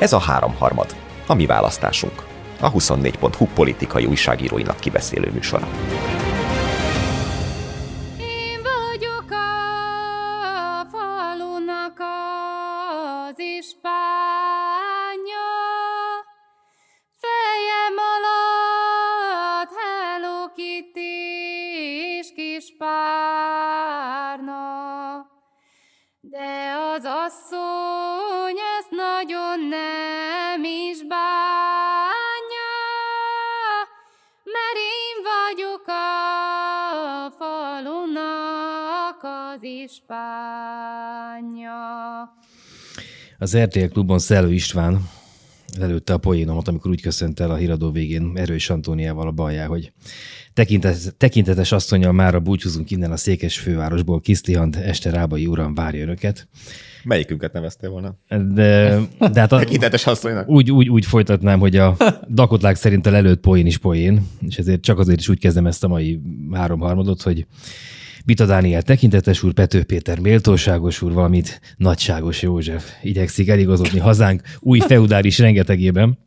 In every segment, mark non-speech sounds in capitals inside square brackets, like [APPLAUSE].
Ez a háromharmad, a mi választásunk. A 24.hu politikai újságíróinak kibeszélő műsora. Párna. De az asszony az ispánja. Az RTL klubon Szellő István előtte a poénomat, amikor úgy köszönt el a híradó végén Erős Antóniával a baljá, hogy tekintetes, tekintetes asszonyjal mára búcsúzunk innen a székes fővárosból, Kisztihant, este Rábai uram várja önöket. Melyikünket neveztél volna? De, de hát a, Tekintetes asszonynak? úgy, úgy, úgy folytatnám, hogy a dakotlák szerint a lelőtt poén is poén, és ezért csak azért is úgy kezdem ezt a mai háromharmadot, hogy Bita Dániel tekintetes úr, Pető Péter méltóságos úr, valamint nagyságos József igyekszik eligazodni hazánk új feudális rengetegében.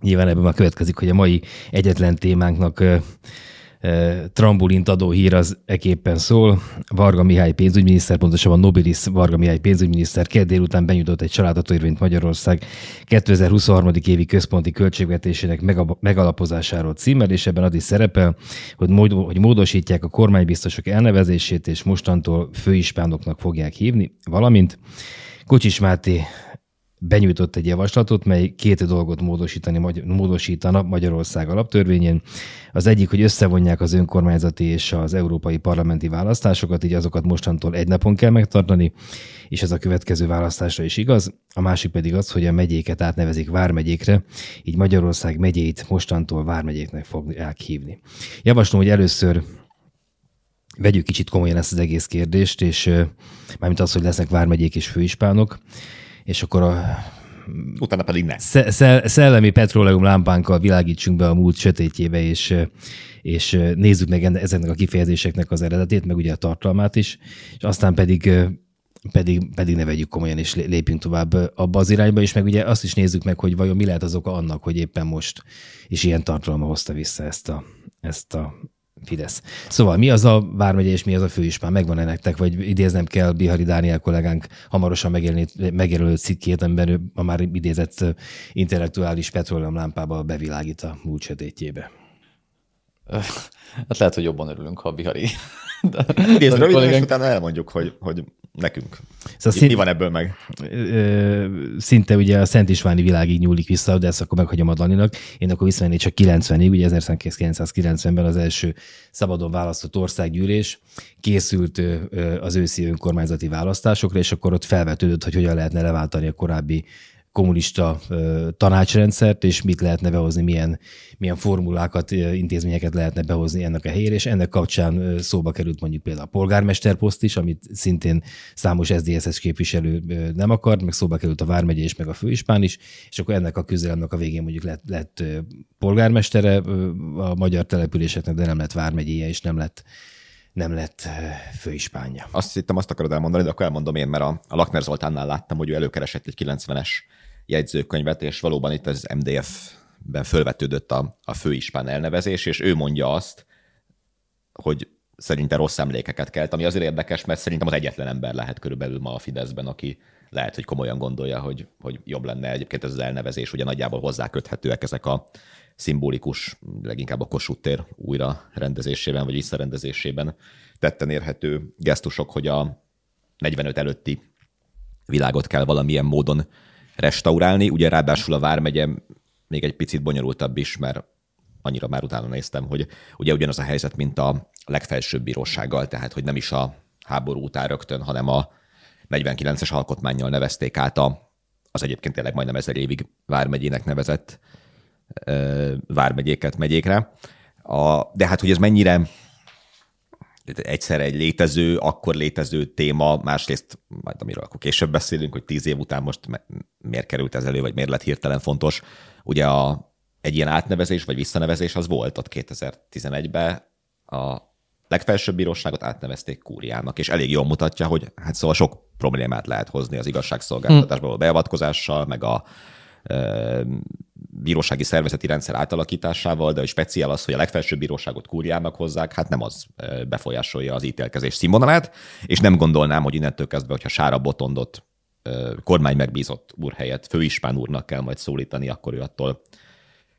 Nyilván ebben már következik, hogy a mai egyetlen témánknak trambulint adó hír az eképpen szól. Varga Mihály pénzügyminiszter, pontosabban Nobilis Varga Mihály pénzügyminiszter kedd délután benyújtott egy családhatóérvényt Magyarország 2023. évi központi költségvetésének megalapozásáról címmel, és ebben az is szerepel, hogy, mód, hogy módosítják a kormánybiztosok elnevezését, és mostantól főispánoknak fogják hívni, valamint Kocsis Máté benyújtott egy javaslatot, mely két dolgot módosítani, magy- módosítana Magyarország alaptörvényén. Az egyik, hogy összevonják az önkormányzati és az európai parlamenti választásokat, így azokat mostantól egy napon kell megtartani, és ez a következő választásra is igaz. A másik pedig az, hogy a megyéket átnevezik vármegyékre, így Magyarország megyét mostantól vármegyéknek fogják hívni. Javaslom, hogy először vegyük kicsit komolyan ezt az egész kérdést, és mármint az, hogy lesznek vármegyék és főispánok, és akkor a Utána pedig ne. sze- sze- szellemi petróleum lámpánkkal világítsunk be a múlt sötétjébe, és, és nézzük meg ezeknek a kifejezéseknek az eredetét, meg ugye a tartalmát is, és aztán pedig pedig, pedig ne vegyük komolyan, és lé- lépjünk tovább abba az irányba, és meg ugye azt is nézzük meg, hogy vajon mi lehet az oka annak, hogy éppen most is ilyen tartalma hozta vissza ezt a, ezt a Fidesz. Szóval mi az a vármegye és mi az a főispán? Megvan-e nektek, vagy idéznem kell Bihari Dániel kollégánk hamarosan megjelölő cikkét, amiben ő a már idézett intellektuális petróleumlámpába bevilágít a múlt sötétjébe. Hát lehet, hogy jobban örülünk, ha a Bihari. De, Idézd röviden, és utána elmondjuk, hogy, hogy nekünk. Szóval szint- mi van ebből meg? ö, szinte ugye a Szent Istváni világig nyúlik vissza, de ezt akkor meghagyom a Daninak. Én akkor visszamennék csak 90-ig, ugye 1990-ben az első szabadon választott országgyűlés készült az őszi önkormányzati választásokra, és akkor ott felvetődött, hogy hogyan lehetne leváltani a korábbi kommunista tanácsrendszert, és mit lehetne behozni, milyen, milyen formulákat, intézményeket lehetne behozni ennek a helyére, és ennek kapcsán szóba került mondjuk például a polgármesterposzt is, amit szintén számos SZDSZ képviselő nem akart, meg szóba került a Vármegye és meg a főispán is, és akkor ennek a küzdelemnek a végén mondjuk lett, lett polgármestere a magyar településeknek, de nem lett Vármegyéje, és nem lett, nem lett főispánja. Azt hittem, azt akarod elmondani, de akkor elmondom én, mert a, a Lakner Zoltánnál láttam, hogy ő előkeresett egy 90-es jegyzőkönyvet, és valóban itt az MDF-ben fölvetődött a, a főispán elnevezés, és ő mondja azt, hogy szerinte rossz emlékeket kelt, ami azért érdekes, mert szerintem az egyetlen ember lehet körülbelül ma a Fideszben, aki lehet, hogy komolyan gondolja, hogy, hogy jobb lenne egyébként ez az elnevezés, ugye nagyjából hozzáköthetőek ezek a szimbolikus, leginkább a Kossuth tér újra rendezésében, vagy visszarendezésében tetten érhető gesztusok, hogy a 45 előtti világot kell valamilyen módon restaurálni. Ugye ráadásul a Vármegye még egy picit bonyolultabb is, mert annyira már utána néztem, hogy ugye ugyanaz a helyzet, mint a legfelsőbb bírósággal, tehát hogy nem is a háború után rögtön, hanem a 49-es alkotmányjal nevezték át a, az egyébként tényleg majdnem ezer évig Vármegyének nevezett Vármegyéket megyékre. A, de hát, hogy ez mennyire egyszerre egy létező, akkor létező téma, másrészt, majd amiről akkor később beszélünk, hogy tíz év után most miért került ez elő, vagy miért lett hirtelen fontos. Ugye a, egy ilyen átnevezés, vagy visszanevezés az volt ott 2011-ben, a legfelsőbb bíróságot átnevezték kúriának, és elég jól mutatja, hogy hát szóval sok problémát lehet hozni az igazságszolgáltatásba való beavatkozással, meg a bírósági szervezeti rendszer átalakításával, de hogy speciál az, hogy a legfelsőbb bíróságot kúriának hozzák, hát nem az befolyásolja az ítélkezés színvonalát, és nem gondolnám, hogy innentől kezdve, hogyha Sára Botondot kormány megbízott úr helyett főispán úrnak kell majd szólítani, akkor ő attól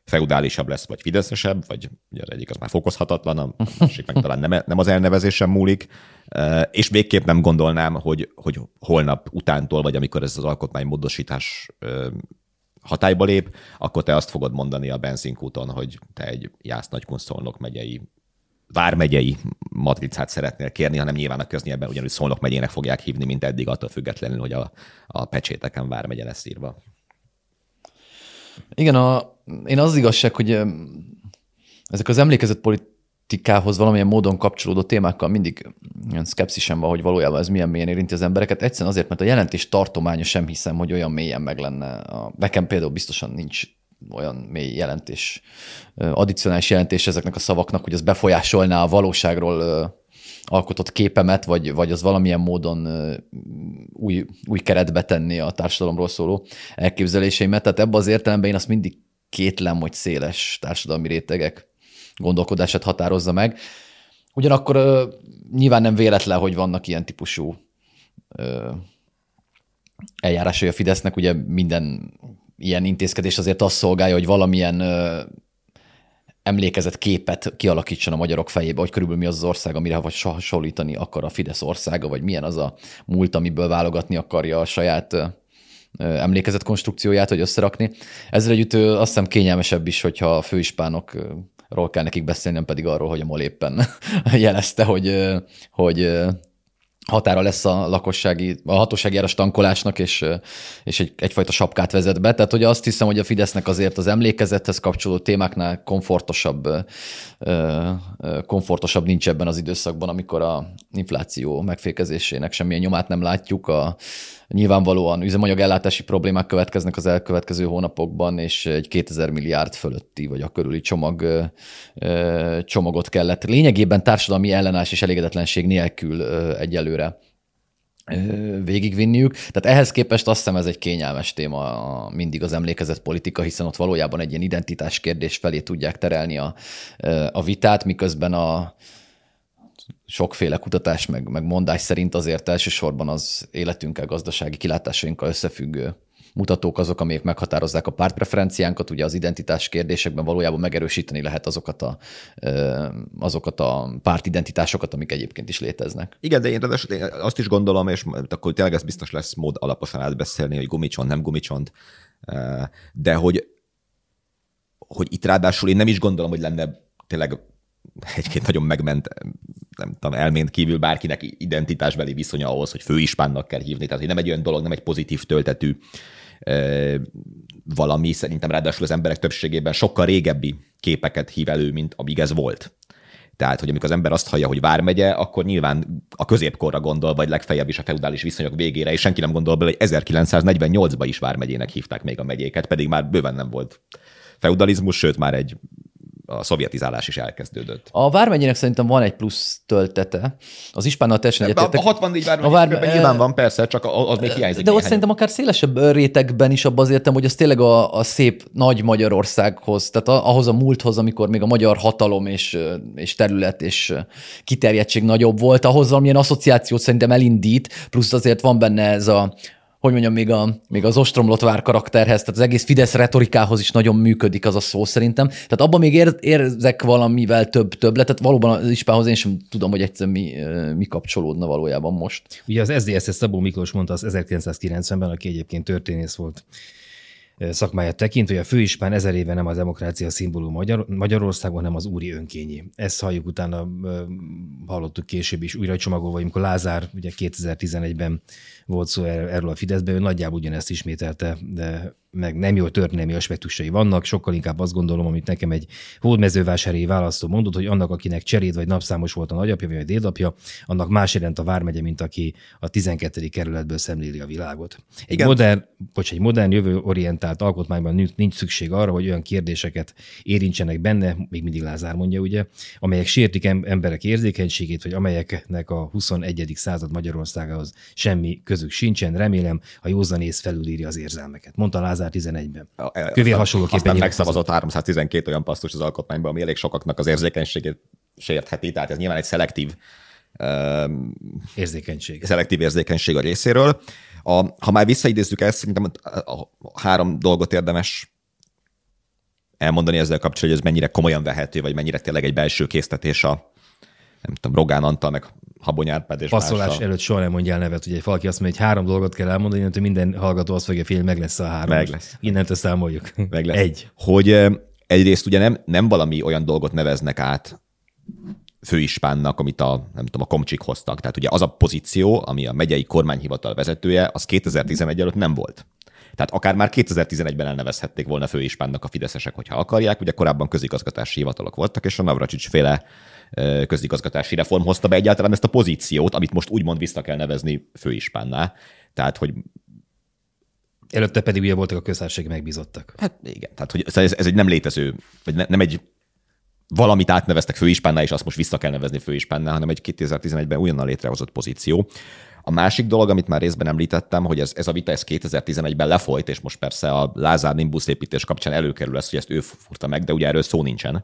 feudálisabb lesz, vagy fideszesebb, vagy ugye az egyik az már fokozhatatlan, a másik meg talán nem, nem az elnevezésem múlik, és végképp nem gondolnám, hogy, hogy holnap utántól, vagy amikor ez az alkotmánymódosítás hatályba lép, akkor te azt fogod mondani a benzinkúton, hogy te egy Jász Nagykunszolnok megyei vármegyei matricát szeretnél kérni, hanem nyilván a köznyelben ugyanúgy Szolnok megyének fogják hívni, mint eddig, attól függetlenül, hogy a, a pecséteken vármegye lesz írva. Igen, a, én az, az igazság, hogy ezek az emlékezett politikához valamilyen módon kapcsolódó témákkal mindig olyan szkepszisem van, hogy valójában ez milyen mélyen érinti az embereket. Egyszerűen azért, mert a jelentés tartománya sem hiszem, hogy olyan mélyen meg lenne. A, nekem például biztosan nincs olyan mély jelentés, addicionális jelentés ezeknek a szavaknak, hogy az befolyásolná a valóságról alkotott képemet, vagy, vagy az valamilyen módon új, új keretbe tenni a társadalomról szóló elképzeléseimet. Tehát ebben az értelemben én azt mindig kétlem, hogy széles társadalmi rétegek gondolkodását határozza meg. Ugyanakkor nyilván nem véletlen, hogy vannak ilyen típusú eljárásai a Fidesznek, ugye minden ilyen intézkedés azért azt szolgálja, hogy valamilyen emlékezett képet kialakítson a magyarok fejébe, hogy körülbelül mi az az ország, amire vagy hasonlítani akar a Fidesz országa, vagy milyen az a múlt, amiből válogatni akarja a saját emlékezett konstrukcióját, hogy összerakni. Ezzel együtt azt hiszem kényelmesebb is, hogyha a főispánokról kell nekik beszélni, nem pedig arról, hogy a MOL éppen [LAUGHS] jelezte, hogy, hogy határa lesz a lakossági, a hatósági áras tankolásnak, és, és egy, egyfajta sapkát vezet be. Tehát hogy azt hiszem, hogy a Fidesznek azért az emlékezethez kapcsolódó témáknál komfortosabb, komfortosabb nincs ebben az időszakban, amikor a infláció megfékezésének semmilyen nyomát nem látjuk, a, Nyilvánvalóan üzemanyagellátási problémák következnek az elkövetkező hónapokban, és egy 2000 milliárd fölötti, vagy a körüli csomag, csomagot kellett lényegében társadalmi ellenállás és elégedetlenség nélkül egyelőre végigvinniük. Tehát ehhez képest azt hiszem ez egy kényelmes téma mindig az emlékezett politika, hiszen ott valójában egy ilyen identitás kérdés felé tudják terelni a, a vitát, miközben a, sokféle kutatás, meg, meg mondás szerint azért elsősorban az életünkkel, gazdasági kilátásainkkal összefüggő mutatók azok, amelyek meghatározzák a pártpreferenciánkat, ugye az identitás kérdésekben valójában megerősíteni lehet azokat a, azokat a pártidentitásokat, amik egyébként is léteznek. Igen, de én, én azt is gondolom, és akkor tényleg ez biztos lesz mód alaposan átbeszélni, hogy gumicsont, nem gumicsont, de hogy, hogy itt ráadásul én nem is gondolom, hogy lenne tényleg egy-két nagyon megment, nem tudom, elmént kívül bárkinek identitásbeli viszonya ahhoz, hogy főispánnak kell hívni. Tehát, hogy nem egy olyan dolog, nem egy pozitív töltetű valami, szerintem ráadásul az emberek többségében sokkal régebbi képeket hív elő, mint amíg ez volt. Tehát, hogy amikor az ember azt hallja, hogy vármegye, akkor nyilván a középkorra gondol, vagy legfeljebb is a feudális viszonyok végére, és senki nem gondol bele, hogy 1948-ban is vármegyének hívták még a megyéket, pedig már bőven nem volt feudalizmus, sőt már egy a szovjetizálás is elkezdődött. A Vármegyének szerintem van egy plusz töltete. Az Ispánnal teljesen egyetértek. A 64 Vármegyében Vár... nyilván van, persze, csak az még hiányzik. De ott szerintem akár szélesebb rétegben is abban az értem, hogy az tényleg a, a szép nagy Magyarországhoz, tehát ahhoz a múlthoz, amikor még a magyar hatalom és, és terület és kiterjedtség nagyobb volt, ahhoz valamilyen asszociációt szerintem elindít, plusz azért van benne ez a hogy mondjam, még, a, még az ostromlott vár karakterhez, tehát az egész Fidesz retorikához is nagyon működik az a szó szerintem. Tehát abban még ér, érzek valamivel több többletet. Valóban az Ispánhoz én sem tudom, hogy egyszer mi, mi kapcsolódna valójában most. Ugye az SZDSZ Szabó Miklós mondta az 1990-ben, aki egyébként történész volt szakmáját tekintve, hogy a főispán ezer éve nem a demokrácia szimbólum Magyar, Magyarországon, hanem az úri önkényi. Ezt halljuk utána, hallottuk később is újra csomagolva, amikor Lázár ugye 2011-ben volt szó erről a Fideszben, ő nagyjából ugyanezt ismételte, de meg nem jó történelmi aspektusai vannak, sokkal inkább azt gondolom, amit nekem egy hódmezővásári választó mondott, hogy annak, akinek cseréd vagy napszámos volt a nagyapja vagy a dédapja, annak más jelent a vármegye, mint aki a 12. kerületből szemléli a világot. Egy Igen. modern, bocs, egy modern jövőorientált alkotmányban nincs- szükség arra, hogy olyan kérdéseket érintsenek benne, még mindig Lázár mondja, ugye, amelyek sértik em- emberek érzékenységét, vagy amelyeknek a 21. század Magyarországához semmi közük sincsen. Remélem, a józanész felülírja az érzelmeket. Mondta Lázár 11-ben. Kövér hasonlóképpen Aztán megszavazott 312 olyan pasztus az alkotmányban, ami elég sokaknak az érzékenységét sértheti, tehát ez nyilván egy szelektív Érzékenység. szelektív érzékenység a részéről. A, ha már visszaidézzük ezt, szerintem a három dolgot érdemes elmondani ezzel kapcsolatban, hogy ez mennyire komolyan vehető, vagy mennyire tényleg egy belső késztetés a nem tudom, Rogán Antal, meg Habony Árpád és Passzolás előtt soha nem mondja el nevet, hogy egy valaki azt mondja, hogy három dolgot kell elmondani, innentől minden hallgató azt fogja félni, meg lesz a három. Meg lesz. Innentől számoljuk. Meg lesz. Egy. Hogy egyrészt ugye nem, nem valami olyan dolgot neveznek át főispánnak, amit a, nem tudom, a komcsik hoztak. Tehát ugye az a pozíció, ami a megyei kormányhivatal vezetője, az 2011 előtt nem volt. Tehát akár már 2011-ben elnevezhették volna főispánnak a fideszesek, hogyha akarják. Ugye korábban közigazgatási hivatalok voltak, és a Navracsics féle közigazgatási reform hozta be egyáltalán ezt a pozíciót, amit most úgymond vissza kell nevezni főispánná. Tehát, hogy Előtte pedig ugye voltak a köztársasági megbízottak. Hát igen, tehát hogy ez, ez egy nem létező, vagy ne, nem egy valamit átneveztek főispánná, és azt most vissza kell nevezni főispánná, hanem egy 2011-ben újonnan létrehozott pozíció. A másik dolog, amit már részben említettem, hogy ez, ez a vita ez 2011-ben lefolyt, és most persze a Lázár Nimbus építés kapcsán előkerül ez, hogy ezt ő furta meg, de ugye erről szó nincsen.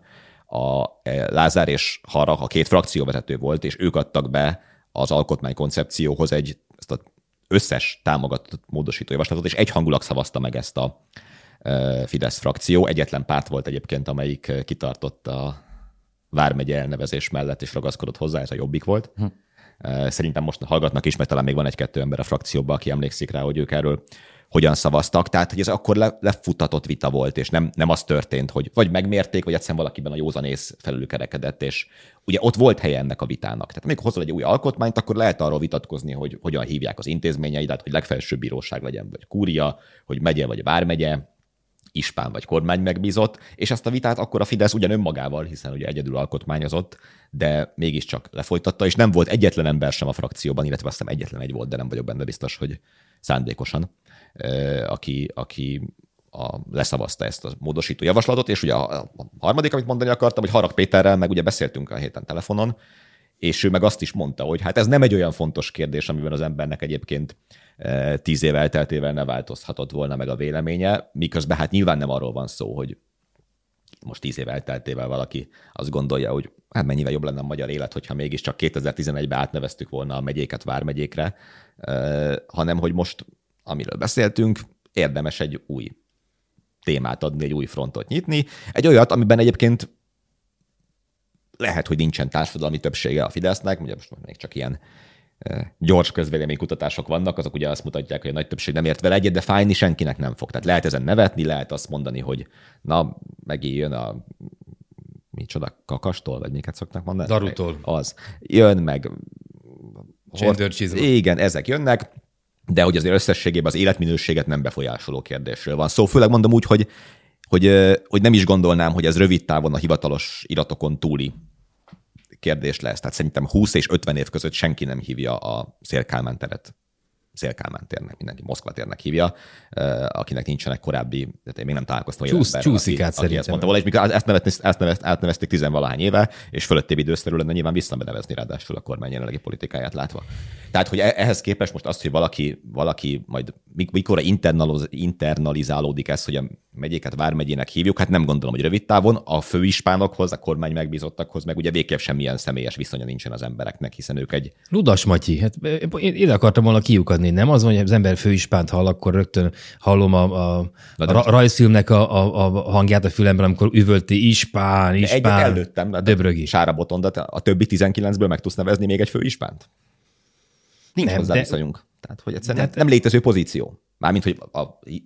A eh, Lázár és Harag a két frakcióvezető volt, és ők adtak be az alkotmány koncepcióhoz egy ezt a összes támogatott módosító javaslatot, és egyhangulag szavazta meg ezt a ö, Fidesz frakció. Egyetlen párt volt egyébként, amelyik ö, kitartott a Vármegye elnevezés mellett, és ragaszkodott hozzá, ez a Jobbik volt. Hm. Szerintem most hallgatnak is, mert talán még van egy-kettő ember a frakcióban, aki emlékszik rá, hogy ők erről hogyan szavaztak. Tehát, hogy ez akkor le, lefutatott vita volt, és nem, nem az történt, hogy vagy megmérték, vagy egyszerűen valakiben a józanész felülkerekedett, és ugye ott volt helye ennek a vitának. Tehát amikor hozol egy új alkotmányt, akkor lehet arról vitatkozni, hogy hogyan hívják az intézményei, tehát hogy legfelsőbb bíróság legyen, vagy kúria, hogy megye vagy vármegye, ispán vagy kormány megbízott, és ezt a vitát akkor a Fidesz ugyan önmagával, hiszen ugye egyedül alkotmányozott, de mégiscsak lefolytatta, és nem volt egyetlen ember sem a frakcióban, illetve azt hiszem egyetlen egy volt, de nem vagyok benne biztos, hogy szándékosan, aki, aki a, leszavazta ezt a módosító javaslatot, és ugye a, a harmadik, amit mondani akartam, hogy Harag Péterrel meg ugye beszéltünk a héten telefonon, és ő meg azt is mondta, hogy hát ez nem egy olyan fontos kérdés, amiben az embernek egyébként tíz év elteltével ne változhatott volna meg a véleménye, miközben hát nyilván nem arról van szó, hogy most tíz év elteltével valaki azt gondolja, hogy hát mennyivel jobb lenne a magyar élet, hogyha mégiscsak 2011-ben átneveztük volna a megyéket vármegyékre, hanem hogy most, amiről beszéltünk, érdemes egy új témát adni, egy új frontot nyitni. Egy olyat, amiben egyébként lehet, hogy nincsen társadalmi többsége a Fidesznek, ugye most még csak ilyen gyors közvéleménykutatások vannak, azok ugye azt mutatják, hogy a nagy többség nem ért vele egyet, de fájni senkinek nem fog. Tehát lehet ezen nevetni, lehet azt mondani, hogy na, megint jön a micsoda, kakastól, vagy miket szoktak mondani? Darutól. Az. Jön meg... Csendőrcsizma. Igen, ezek jönnek, de hogy azért összességében az életminőséget nem befolyásoló kérdésről van szó. Főleg mondom úgy, hogy, hogy, hogy nem is gondolnám, hogy ez rövid távon a hivatalos iratokon túli kérdés lesz. Tehát szerintem 20 és 50 év között senki nem hívja a Szélkálmán teret Szélkálmán térnek, mindenki Moszkva térnek hívja, akinek nincsenek korábbi, tehát én még nem találkoztam olyan Csúsz- emberrel, csúszik aki, át aki ezt mondta volna, és mikor ezt, nevet, ezt nevet, átnevezték tizenvalahány éve, és fölöttébb időszerű lenne nyilván visszabenevezni ráadásul a kormány jelenlegi politikáját látva. Tehát, hogy e- ehhez képest most azt, hogy valaki, valaki majd mik- mikor internaliz, internalizálódik ez, hogy a megyéket vármegyének hívjuk, hát nem gondolom, hogy rövid távon a főispánokhoz, a kormány megbízottakhoz, meg ugye végképp semmilyen személyes viszonya nincsen az embereknek, hiszen ők egy Ludas Matyi, hát én ide akartam volna kiukadni, nem az, van, hogy az ember főispánt hall, akkor rögtön hallom a, a, a rajzfilmnek a, a, a hangját a fülemben, amikor üvölti ispán, de egyet ispán, előttem, de Döbrögi. Sára Botondat, a többi 19-ből meg tudsz nevezni még egy főispánt? Nincs Nem, hozzá de- viszonyunk. Tehát, hogy egyszerűen De- nem, létező pozíció. Mármint, hogy a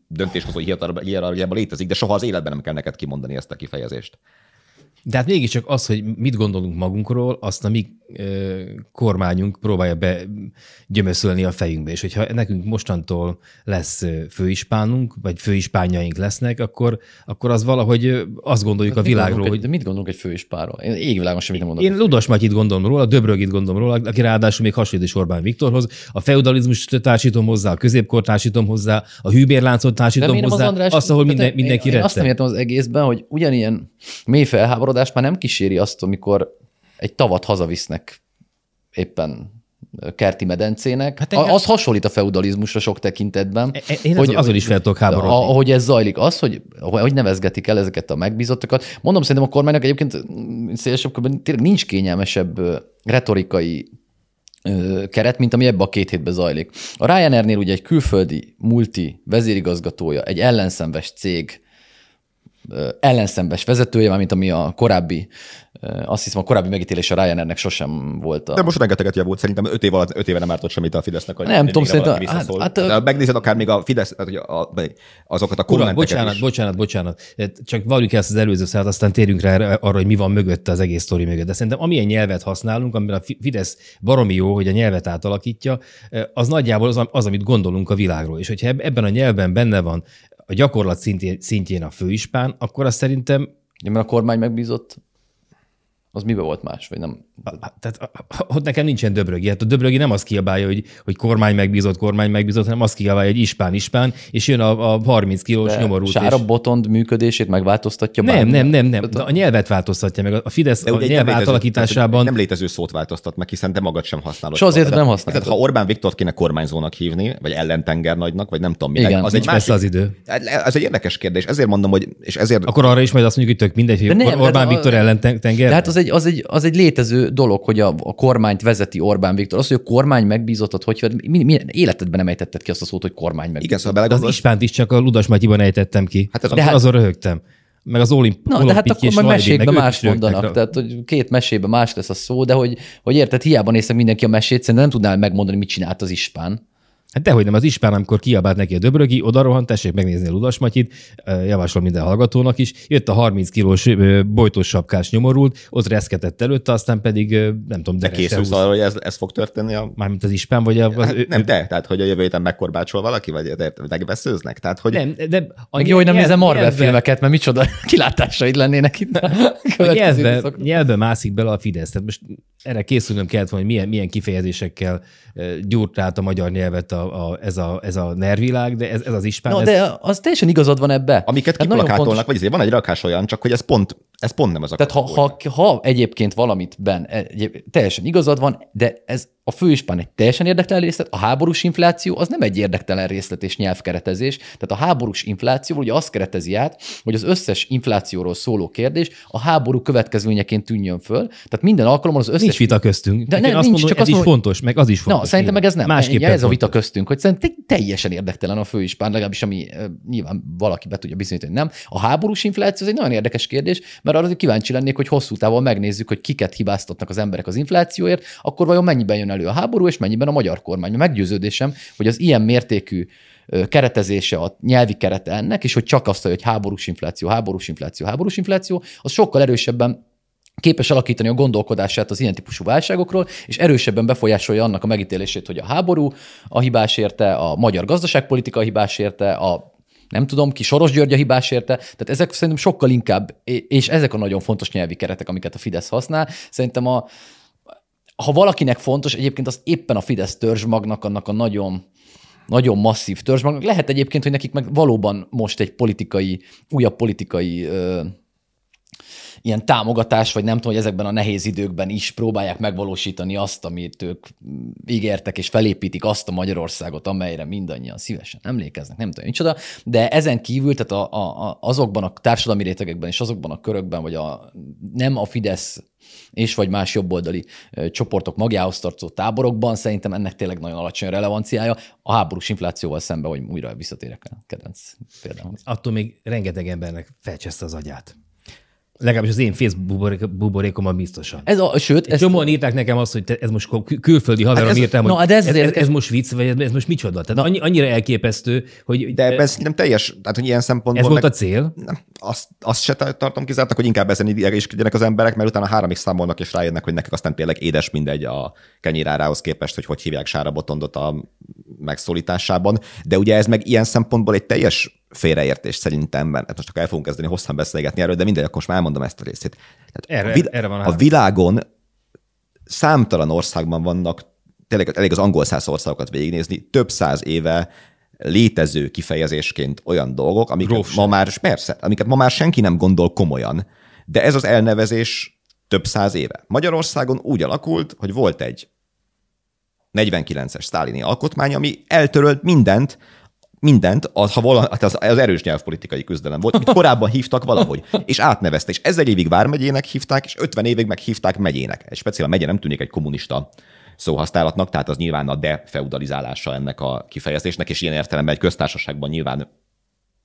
döntéshozó hierarchiában létezik, de soha az életben nem kell neked kimondani ezt a kifejezést. De hát mégiscsak az, hogy mit gondolunk magunkról, azt a mi kormányunk próbálja be gyömöszölni a fejünkbe, és hogyha nekünk mostantól lesz főispánunk, vagy főispányaink lesznek, akkor, akkor az valahogy azt gondoljuk a Mit világról, hogy egy, de mit gondolunk egy főispáról? Én égvilágon sem mit nem gondolok. én Ludas Matyit gondolom róla, Döbrögit gondolom róla, aki ráadásul még hasonlít is Orbán Viktorhoz. A feudalizmus társítom hozzá, a középkor társítom hozzá, a hűbérláncot társítom hozzá, András- azt, ahol minden, mindenki én, én azt nem értem az egészben, hogy ugyanilyen mély felháborodást már nem kíséri azt, amikor egy tavat hazavisznek éppen kerti medencének. Hát engem- Az hasonlít a feudalizmusra sok tekintetben. E- e- Én azon- azon is fel tudok háborodni. Ahogy ez zajlik, az, hogy, hogy nevezgetik el ezeket a megbízottakat. Mondom, szerintem a kormánynak egyébként mm, szélesebb körben tényleg nincs kényelmesebb retorikai keret, mint ami ebbe a két hétbe zajlik. A Ryanairnél ugye egy külföldi multi vezérigazgatója, egy ellenszenves cég ö, ellenszembes vezetője, mint ami a korábbi, azt hiszem a korábbi megítélés a Ryanairnek sosem volt. A... De most rengeteget javult, szerintem öt év alatt, öt éve nem ártott semmit a Fidesznek. hogy Nem tudom, szerintem- hát- Hát, megnézed akár még a Fidesz, azokat a kommenteket bocsánat, is. bocsánat, bocsánat. Csak valljuk ezt az előző szállat, aztán térjünk rá erre- arra, hogy mi van mögötte az egész sztori mögött. De szerintem amilyen nyelvet használunk, amiben a Fi- Fidesz baromi jó, hogy a nyelvet átalakítja, az nagyjából az, az amit gondolunk a világról. És hogyha eb- ebben a nyelvben benne van a gyakorlat szintjén, szintjén a főispán, akkor azt szerintem Ja, mert a kormány megbízott, az mibe volt más, vagy nem? tehát ott nekem nincsen döbrögi. Hát a döbrögi nem azt kiabálja, hogy, hogy kormány megbízott, kormány megbízott, hanem azt kiabálja, hogy ispán, ispán, és jön a, a 30 kilós De nyomorult. Sára és... Botond működését megváltoztatja Nem, bármi? nem, nem, nem. De a nyelvet változtatja meg. A Fidesz De a nyelv nem létező- átalakításában... tehát, Nem létező szót változtat meg, hiszen te magad sem használod. És azért nem használod. Tehát, ha Orbán Viktort kéne kormányzónak hívni, vagy ellentengernagynak, vagy nem tudom minek, Igen, az egy másik, az idő. Ez egy érdekes kérdés. Ezért mondom, hogy és ezért Akkor arra is majd azt mondjuk, hogy tök mindegy, hogy Orbán hát Viktor ellen ten- tenger. De hát az egy, az, egy, az egy létező dolog, hogy a, a kormányt vezeti Orbán Viktor. Az, hogy a kormány megbízottat, hogy mi, mi, életedben nem ejtetted ki azt a szót, hogy kormány megbízott. igen, szóval az belegondolsz, ispánt is csak a Ludas Matyiban ejtettem ki. Hát Hát de az, hát- azon röhögtem. Meg az olimp, Na, de hát akkor majd mesékben más mondanak. rá. Tehát, hogy két mesében más lesz a szó, de hogy, hogy érted, hiába néztek mindenki a mesét, szerintem nem tudnál megmondani, mit csinált az ispán. Hát dehogy nem, az ispán, amikor kiabált neki a döbrögi, oda rohant, tessék megnézni a Ludas Matyit, javaslom minden hallgatónak is. Jött a 30 kilós bojtos sapkás nyomorult, ott reszketett előtte, aztán pedig nem tudom, de készülsz arra, hogy ez, ez fog történni a Mármint az ispán, vagy a, az, Hát nem, de, tehát hogy a jövő héten megkorbácsol valaki, vagy megveszőznek? Tehát, hogy Nem, de a Meg jó, hogy nem nézem Marvel nyelvbe- filmeket, mert micsoda [LAUGHS] kilátásaid lennének itt. A [LAUGHS] A nyelvbe, nyelvbe mászik bele a Fidesz. Tehát most erre készülnöm kellett volna, hogy milyen, milyen kifejezésekkel gyúrt át a magyar nyelvet a, a, ez, a, ez a nervilág, de ez, ez az ispán. No, ez, de az teljesen igazad van ebbe. amiket Hát kiplakátolnak, fontos. vagy ezért van egy rakás olyan, csak hogy ez pont, ez pont nem az a Tehát ha, ha, ha egyébként valamit ben egy, teljesen igazad van, de ez a főispán egy teljesen érdektelen részlet, a háborús infláció az nem egy érdektelen részlet és nyelvkeretezés. Tehát a háborús infláció ugye azt keretezi át, hogy az összes inflációról szóló kérdés a háború következményeként tűnjön föl. Tehát minden alkalommal az összes... Nincs vita köztünk. De nem, én azt nincs, mondom, csak ez azt is mondom, fontos, meg az is fontos. Na, szerintem meg ez nem. Másképpen ez a vita köztünk, hogy szerintem teljesen érdektelen a főispán, legalábbis ami nyilván valaki be tudja bizonyítani, hogy nem. A háborús infláció ez egy nagyon érdekes kérdés, mert arra kíváncsi lennék, hogy hosszú távon megnézzük, hogy kiket hibáztatnak az emberek az inflációért, akkor vajon mennyiben jön elő a háború, és mennyiben a magyar kormány. Meggyőződésem, hogy az ilyen mértékű keretezése a nyelvi kerete ennek, és hogy csak azt, hogy háborús infláció, háborús infláció, háborús infláció, az sokkal erősebben képes alakítani a gondolkodását az ilyen típusú válságokról, és erősebben befolyásolja annak a megítélését, hogy a háború a hibás érte, a magyar gazdaságpolitika a hibás érte, a nem tudom ki, Soros György a hibás érte, tehát ezek szerintem sokkal inkább, és ezek a nagyon fontos nyelvi keretek, amiket a Fidesz használ. Szerintem a, ha valakinek fontos, egyébként az éppen a Fidesz törzsmagnak, annak a nagyon, nagyon masszív törzsmagnak. Lehet egyébként, hogy nekik meg valóban most egy politikai, újabb politikai ö, ilyen támogatás, vagy nem tudom, hogy ezekben a nehéz időkben is próbálják megvalósítani azt, amit ők ígértek, és felépítik azt a Magyarországot, amelyre mindannyian szívesen emlékeznek, nem tudom, micsoda, de ezen kívül, tehát a, a, azokban a társadalmi rétegekben és azokban a körökben, vagy a, nem a Fidesz és vagy más jobboldali csoportok magjához tartozó táborokban szerintem ennek tényleg nagyon alacsony relevanciája. A háborús inflációval szemben, hogy újra visszatérek a kedvenc példához. Attól még rengeteg embernek felcseszte az agyát. Legalábbis az én Facebook buborék- buborékomban biztosan. Ez a, sőt, ez csomóan írták nekem azt, hogy te, ez most kül- külföldi haverom ez- írtam, hogy na, de ez ez, ez, ez, most vicc, vagy ez, ez most micsoda. Tehát annyi, annyira elképesztő, hogy De ebben szerintem teljes, tehát hogy ilyen szempontból... ez volt meg- a cél. nem, azt, azt se tartom kizártnak, hogy inkább ezen idegeskedjenek az emberek, mert utána háromig számolnak és rájönnek, hogy nekik aztán tényleg édes mindegy a kenyérárához képest, hogy hogy hívják Sára Botondot a megszólításában. De ugye ez meg ilyen szempontból egy teljes félreértés szerintem, mert hát most csak el fogunk kezdeni hosszan beszélgetni erről, de mindegy, akkor most már elmondom ezt a részét. Tehát Erre- a, vid- erre van a világon számtalan országban vannak, tényleg elég az angol száz országokat végignézni, több száz éve létező kifejezésként olyan dolgok, amiket Grófság. ma már, persze, amiket ma már senki nem gondol komolyan, de ez az elnevezés több száz éve. Magyarországon úgy alakult, hogy volt egy 49-es sztálini alkotmány, ami eltörölt mindent, mindent, az, ha vala, hát az, az erős nyelvpolitikai küzdelem volt, amit korábban hívtak valahogy, és átnevezte, és ezer évig Vármegyének hívták, és 50 évig meg hívták megyének. És speciál a megye nem tűnik egy kommunista szóhasználatnak, tehát az nyilván a defeudalizálása ennek a kifejezésnek, és ilyen értelemben egy köztársaságban nyilván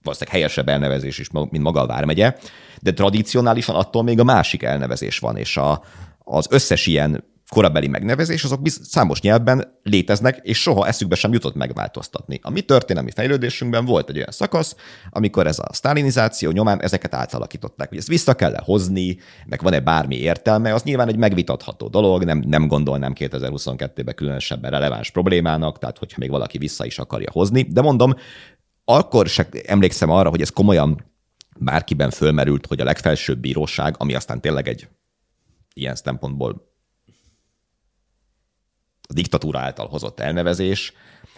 valószínűleg helyesebb elnevezés is, mint maga a Vármegye, de tradicionálisan attól még a másik elnevezés van, és a, az összes ilyen korabeli megnevezés, azok biz- számos nyelvben léteznek, és soha eszükbe sem jutott megváltoztatni. A mi történelmi fejlődésünkben volt egy olyan szakasz, amikor ez a sztálinizáció nyomán ezeket átalakították. Hogy ezt vissza kell hozni, meg van-e bármi értelme, az nyilván egy megvitatható dolog, nem, nem gondolnám 2022-ben különösebben releváns problémának, tehát hogyha még valaki vissza is akarja hozni, de mondom, akkor se emlékszem arra, hogy ez komolyan bárkiben fölmerült, hogy a legfelsőbb bíróság, ami aztán tényleg egy ilyen szempontból a diktatúra által hozott elnevezés,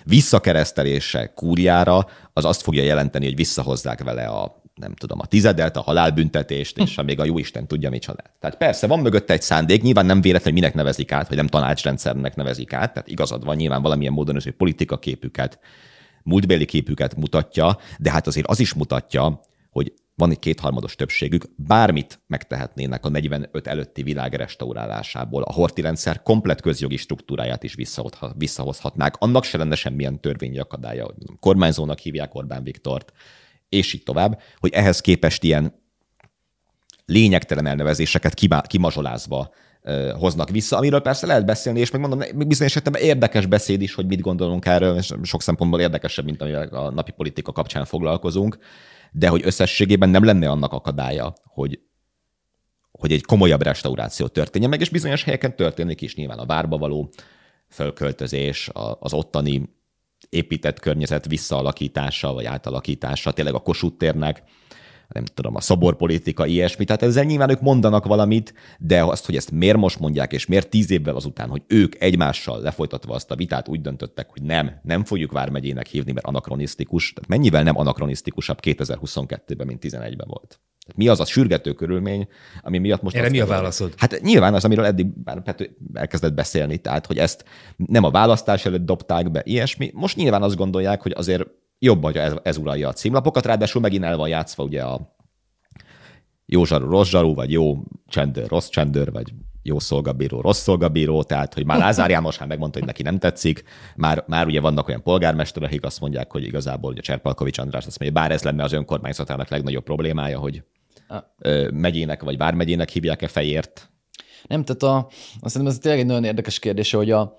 visszakeresztelése kúriára, az azt fogja jelenteni, hogy visszahozzák vele a nem tudom, a tizedet, a halálbüntetést, és ha még a jó Isten tudja, mit csinál. Tehát persze, van mögötte egy szándék, nyilván nem véletlen, hogy minek nevezik át, vagy nem tanácsrendszernek nevezik át, tehát igazad van, nyilván valamilyen módon ez egy politikaképüket, múltbéli képüket mutatja, de hát azért az is mutatja, hogy van egy kétharmados többségük, bármit megtehetnének a 45 előtti világ restaurálásából. A horti rendszer komplet közjogi struktúráját is visszahozha- visszahozhatnák. Annak se lenne semmilyen törvényi akadálya, hogy kormányzónak hívják Orbán Viktort, és így tovább, hogy ehhez képest ilyen lényegtelen elnevezéseket kima- kimazsolázva hoznak vissza, amiről persze lehet beszélni, és megmondom, bizonyos esetben érdekes beszéd is, hogy mit gondolunk erről, és sok szempontból érdekesebb, mint amivel a napi politika kapcsán foglalkozunk, de hogy összességében nem lenne annak akadálya, hogy hogy egy komolyabb restauráció történjen meg, és bizonyos helyeken történik is. Nyilván a várba való fölköltözés, az ottani épített környezet visszaalakítása, vagy átalakítása, tényleg a Kossuth térnek, nem tudom, a szoborpolitika, ilyesmi. Tehát ezzel nyilván ők mondanak valamit, de azt, hogy ezt miért most mondják, és miért tíz évvel azután, hogy ők egymással lefolytatva azt a vitát úgy döntöttek, hogy nem, nem fogjuk Vármegyének hívni, mert anakronisztikus. Tehát mennyivel nem anakronisztikusabb 2022-ben, mint 11-ben volt. Tehát mi az a sürgető körülmény, ami miatt most... Erre mi a válaszod? Hát nyilván az, amiről eddig már Pető elkezdett beszélni, tehát hogy ezt nem a választás előtt dobták be, ilyesmi. Most nyilván azt gondolják, hogy azért jobb, hogy ez, ez uralja a címlapokat, ráadásul megint el van játszva ugye a jó zsaru, rossz zsaru, vagy jó csendőr, rossz csendőr, vagy jó szolgabíró, rossz szolgabíró, tehát hogy már Lázár János már megmondta, hogy neki nem tetszik, már, már ugye vannak olyan polgármesterek, akik azt mondják, hogy igazából ugye Cserpalkovics András azt mondja, bár ez lenne az önkormányzatának legnagyobb problémája, hogy ö, megyének vagy vármegyének hívják-e fejért, Nem, tehát a, azt szerintem ez tényleg egy nagyon érdekes kérdés, hogy a,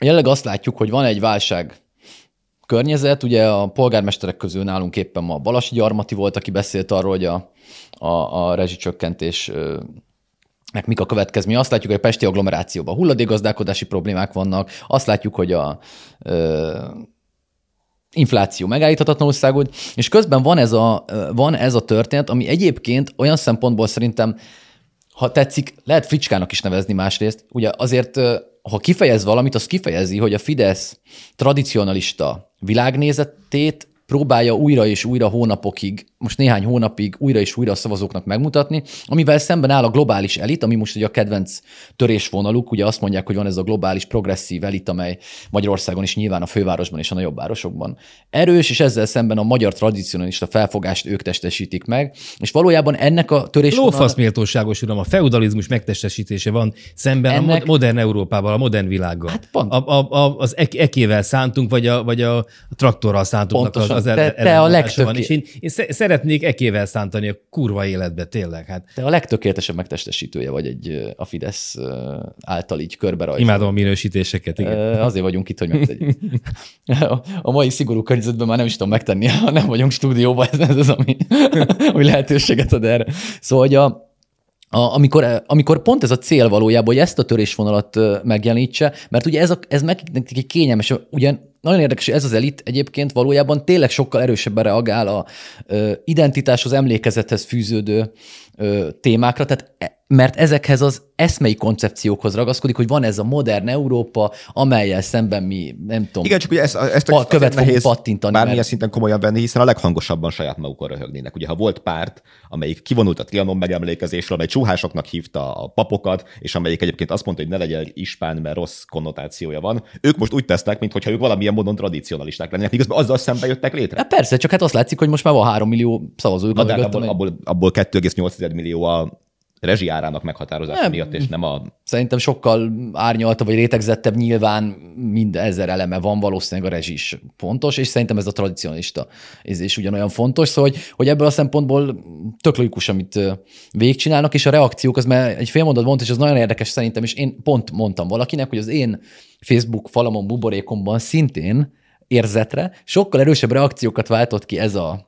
jelenleg azt látjuk, hogy van egy válság környezet, ugye a polgármesterek közül nálunk éppen ma Balasi Gyarmati volt, aki beszélt arról, hogy a, a, a rezsicsökkentés nek mik a következménye. Azt látjuk, hogy a pesti agglomerációban hulladékgazdálkodási problémák vannak, azt látjuk, hogy a ö, infláció megállíthatatlanul szágult, és közben van ez, a, van ez a történet, ami egyébként olyan szempontból szerintem ha tetszik, lehet fricskának is nevezni másrészt. Ugye azért, ha kifejez valamit, az kifejezi, hogy a Fidesz tradicionalista világnézetét próbálja újra és újra hónapokig, most néhány hónapig újra és újra a szavazóknak megmutatni, amivel szemben áll a globális elit, ami most ugye a kedvenc törésvonaluk, ugye azt mondják, hogy van ez a globális progresszív elit, amely Magyarországon is nyilván a fővárosban és a nagyobb városokban erős, és ezzel szemben a magyar tradicionalista felfogást ők testesítik meg, és valójában ennek a törésvonal... Lófasz méltóságos uram, a feudalizmus megtestesítése van szemben Ennek... a modern Európával, a modern világgal. Hát pont. A, a, a, az ek- ekével szántunk, vagy a, vagy a traktorral szántunknak Pontosan. az, az Te- te a legtöbb én, én szeretnék ekével szántani a kurva életbe, tényleg. Hát Te a legtökéletesebb megtestesítője vagy egy a Fidesz által így körberajzolt. imádom a minősítéseket, igen. Azért vagyunk itt, hogy megtegyük. [LAUGHS] A- mai szigorú környezetben már nem is tudom megtenni, ha nem vagyunk stúdióban, ez, ez az, ami, [LAUGHS] ami lehetőséget ad erre. Szóval, hogy a, a, amikor, amikor pont ez a cél valójában, hogy ezt a törésvonalat megjelenítse, mert ugye ez, a, ez meg nekik kényelmes, ugye nagyon érdekes, hogy ez az elit egyébként valójában tényleg sokkal erősebben reagál a ö, identitáshoz, emlékezethez fűződő ö, témákra, tehát e- mert ezekhez az eszmei koncepciókhoz ragaszkodik, hogy van ez a modern Európa, amelyel szemben mi, nem tudom, Igen, csak ugye ezt, ezt Pa- követ nehéz pattintani, bármilyen mert- szinten komolyan venni, hiszen a leghangosabban saját magukon röhögnének. Ugye, ha volt párt, amelyik kivonult a Trianon megemlékezésről, amely csúhásoknak hívta a papokat, és amelyik egyébként azt mondta, hogy ne legyen ispán, mert rossz konnotációja van, ők most úgy tesznek, mintha ők valamilyen módon tradicionalisták lennének, miközben azzal szembe jöttek létre. Hát persze, csak hát azt látszik, hogy most már van három millió szavazójuk. Na, de hát abból, abból, abból 2,8 millió a rezsiárának meghatározása Nem. miatt, és nem a Szerintem sokkal árnyaltabb vagy rétegzettebb nyilván mind ezer eleme van, valószínűleg a rezsi is fontos, és szerintem ez a tradicionalista ez is ugyanolyan fontos, szóval hogy, hogy ebből a szempontból tök logikus, amit végigcsinálnak, és a reakciók, az mert egy fél mondat mondta, és az nagyon érdekes szerintem, és én pont mondtam valakinek, hogy az én Facebook falamon, buborékomban szintén érzetre sokkal erősebb reakciókat váltott ki ez a